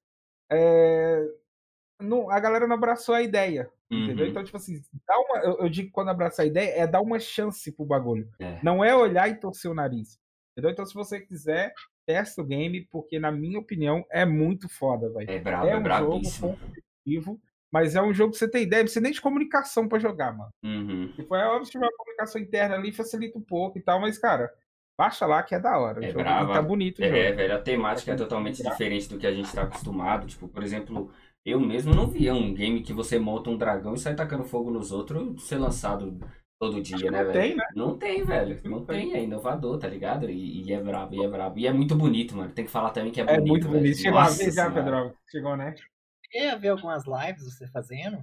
é, não, a galera não abraçou a ideia. Entendeu? Uhum. Então, tipo assim, dá uma, eu, eu digo que quando abraçar a ideia é dar uma chance pro bagulho. É. Não é olhar e torcer o nariz. Entendeu? Então, se você quiser, testa o game, porque, na minha opinião, é muito foda, velho. É brabo, É é, um brabíssimo. jogo competitivo, mas é um jogo que você tem ideia, você nem de comunicação pra jogar, mano. Uhum. Tipo, é óbvio que tiver uma comunicação interna ali, facilita um pouco e tal, mas, cara, baixa lá que é da hora. É brava. tá bonito o É, jogo. velho, a temática é totalmente diferente do que a gente tá acostumado. Tipo, por exemplo, eu mesmo não via um game que você monta um dragão e sai tacando fogo nos outros ser lançado todo dia, né, não velho? tem, né? Não tem, velho. Não tem. é inovador, tá ligado? E, e é brabo, e é brabo. E é muito bonito, mano. Tem que falar também que é É bonito, muito velho. bonito. Chegou a Nossa ver já. Pedro? Chegou, né? Cheguei a ver algumas lives você fazendo.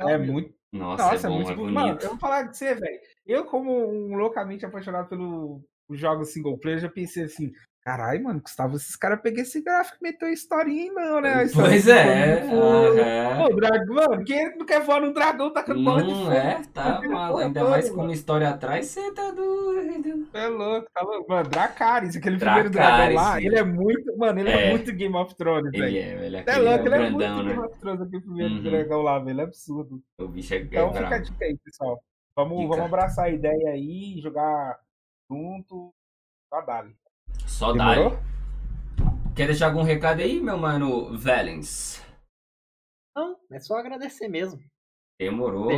É muito. Nossa, Nossa, é é bom, muito é bonito. Mano, eu vou falar de você, velho. Eu, como um loucamente apaixonado pelo os jogos single player, já pensei assim. Caralho, mano, Gustavo, esses caras pegaram esse gráfico e meteu historinha aí, não, né? Pois é, aham. Pô, dragão, mano, quem não quer voar num dragão tacando bola de fogo? É, tá mal. Ainda mais com mano. uma história atrás, você tá doido. É louco, tá louco. Mano, Dracarys, aquele primeiro Dracarys, dragão lá, ele é muito. Mano, ele é, É. muito Game of Thrones, Ele velho. é, velho. É Aquele louco, ele é muito Game né? of Thrones, aquele primeiro Uhum. dragão lá, velho. É absurdo. O bicho é, é Então fica a dica aí, pessoal. Vamos, Dica. vamos abraçar a ideia aí, jogar junto. Só dali. Só dá. Quer deixar algum recado aí, meu mano Valens? Não, é só agradecer mesmo. Demorou.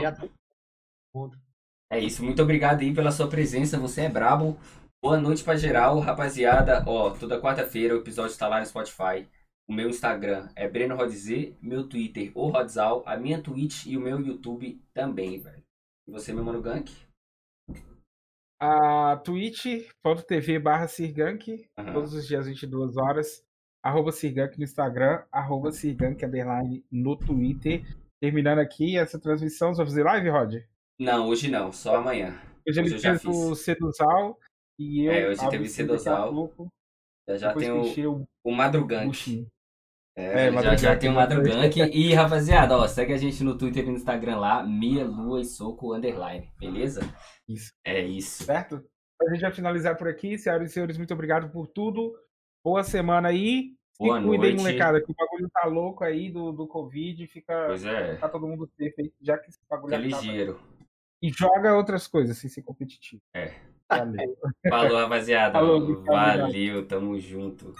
É isso, muito obrigado aí pela sua presença, você é brabo. Boa noite pra geral, rapaziada. Ó, toda quarta-feira o episódio está lá no Spotify. O meu Instagram é Breno Rodz, meu Twitter, o Rodzal, a minha Twitch e o meu YouTube também, velho. E você, meu mano Gank? A twitch.tv barra Sirgank, Aham. todos os dias 22 horas. Arroba Sirgank no Instagram, arroba Sirgank underline no Twitter. Terminando aqui essa transmissão, você vai fazer live, Rod? Não, hoje não, só amanhã. Hoje ele Hoje eu já fez o. Seduzal e eu. É, hoje teve Seduzal. pouco, Já, já depois tem que o, o buchinho. É, É, já, já tem o Madrugank. E, rapaziada, ó, segue a gente no Twitter e no Instagram lá, Mia Lua e Soco Underline, beleza? Isso. É isso. certo? A gente vai finalizar por aqui. Senhoras e senhores, muito obrigado por tudo. Boa semana aí. Boa cuidem, noite. molecada, que o bagulho tá louco aí do, do Covid. Fica, Pois é, fica todo mundo safe aí, já que esse bagulho acaba. ligeiro. E joga outras coisas sem ser competitivo. É. Valeu. Falou, rapaziada. Falou. Valeu, tamo junto.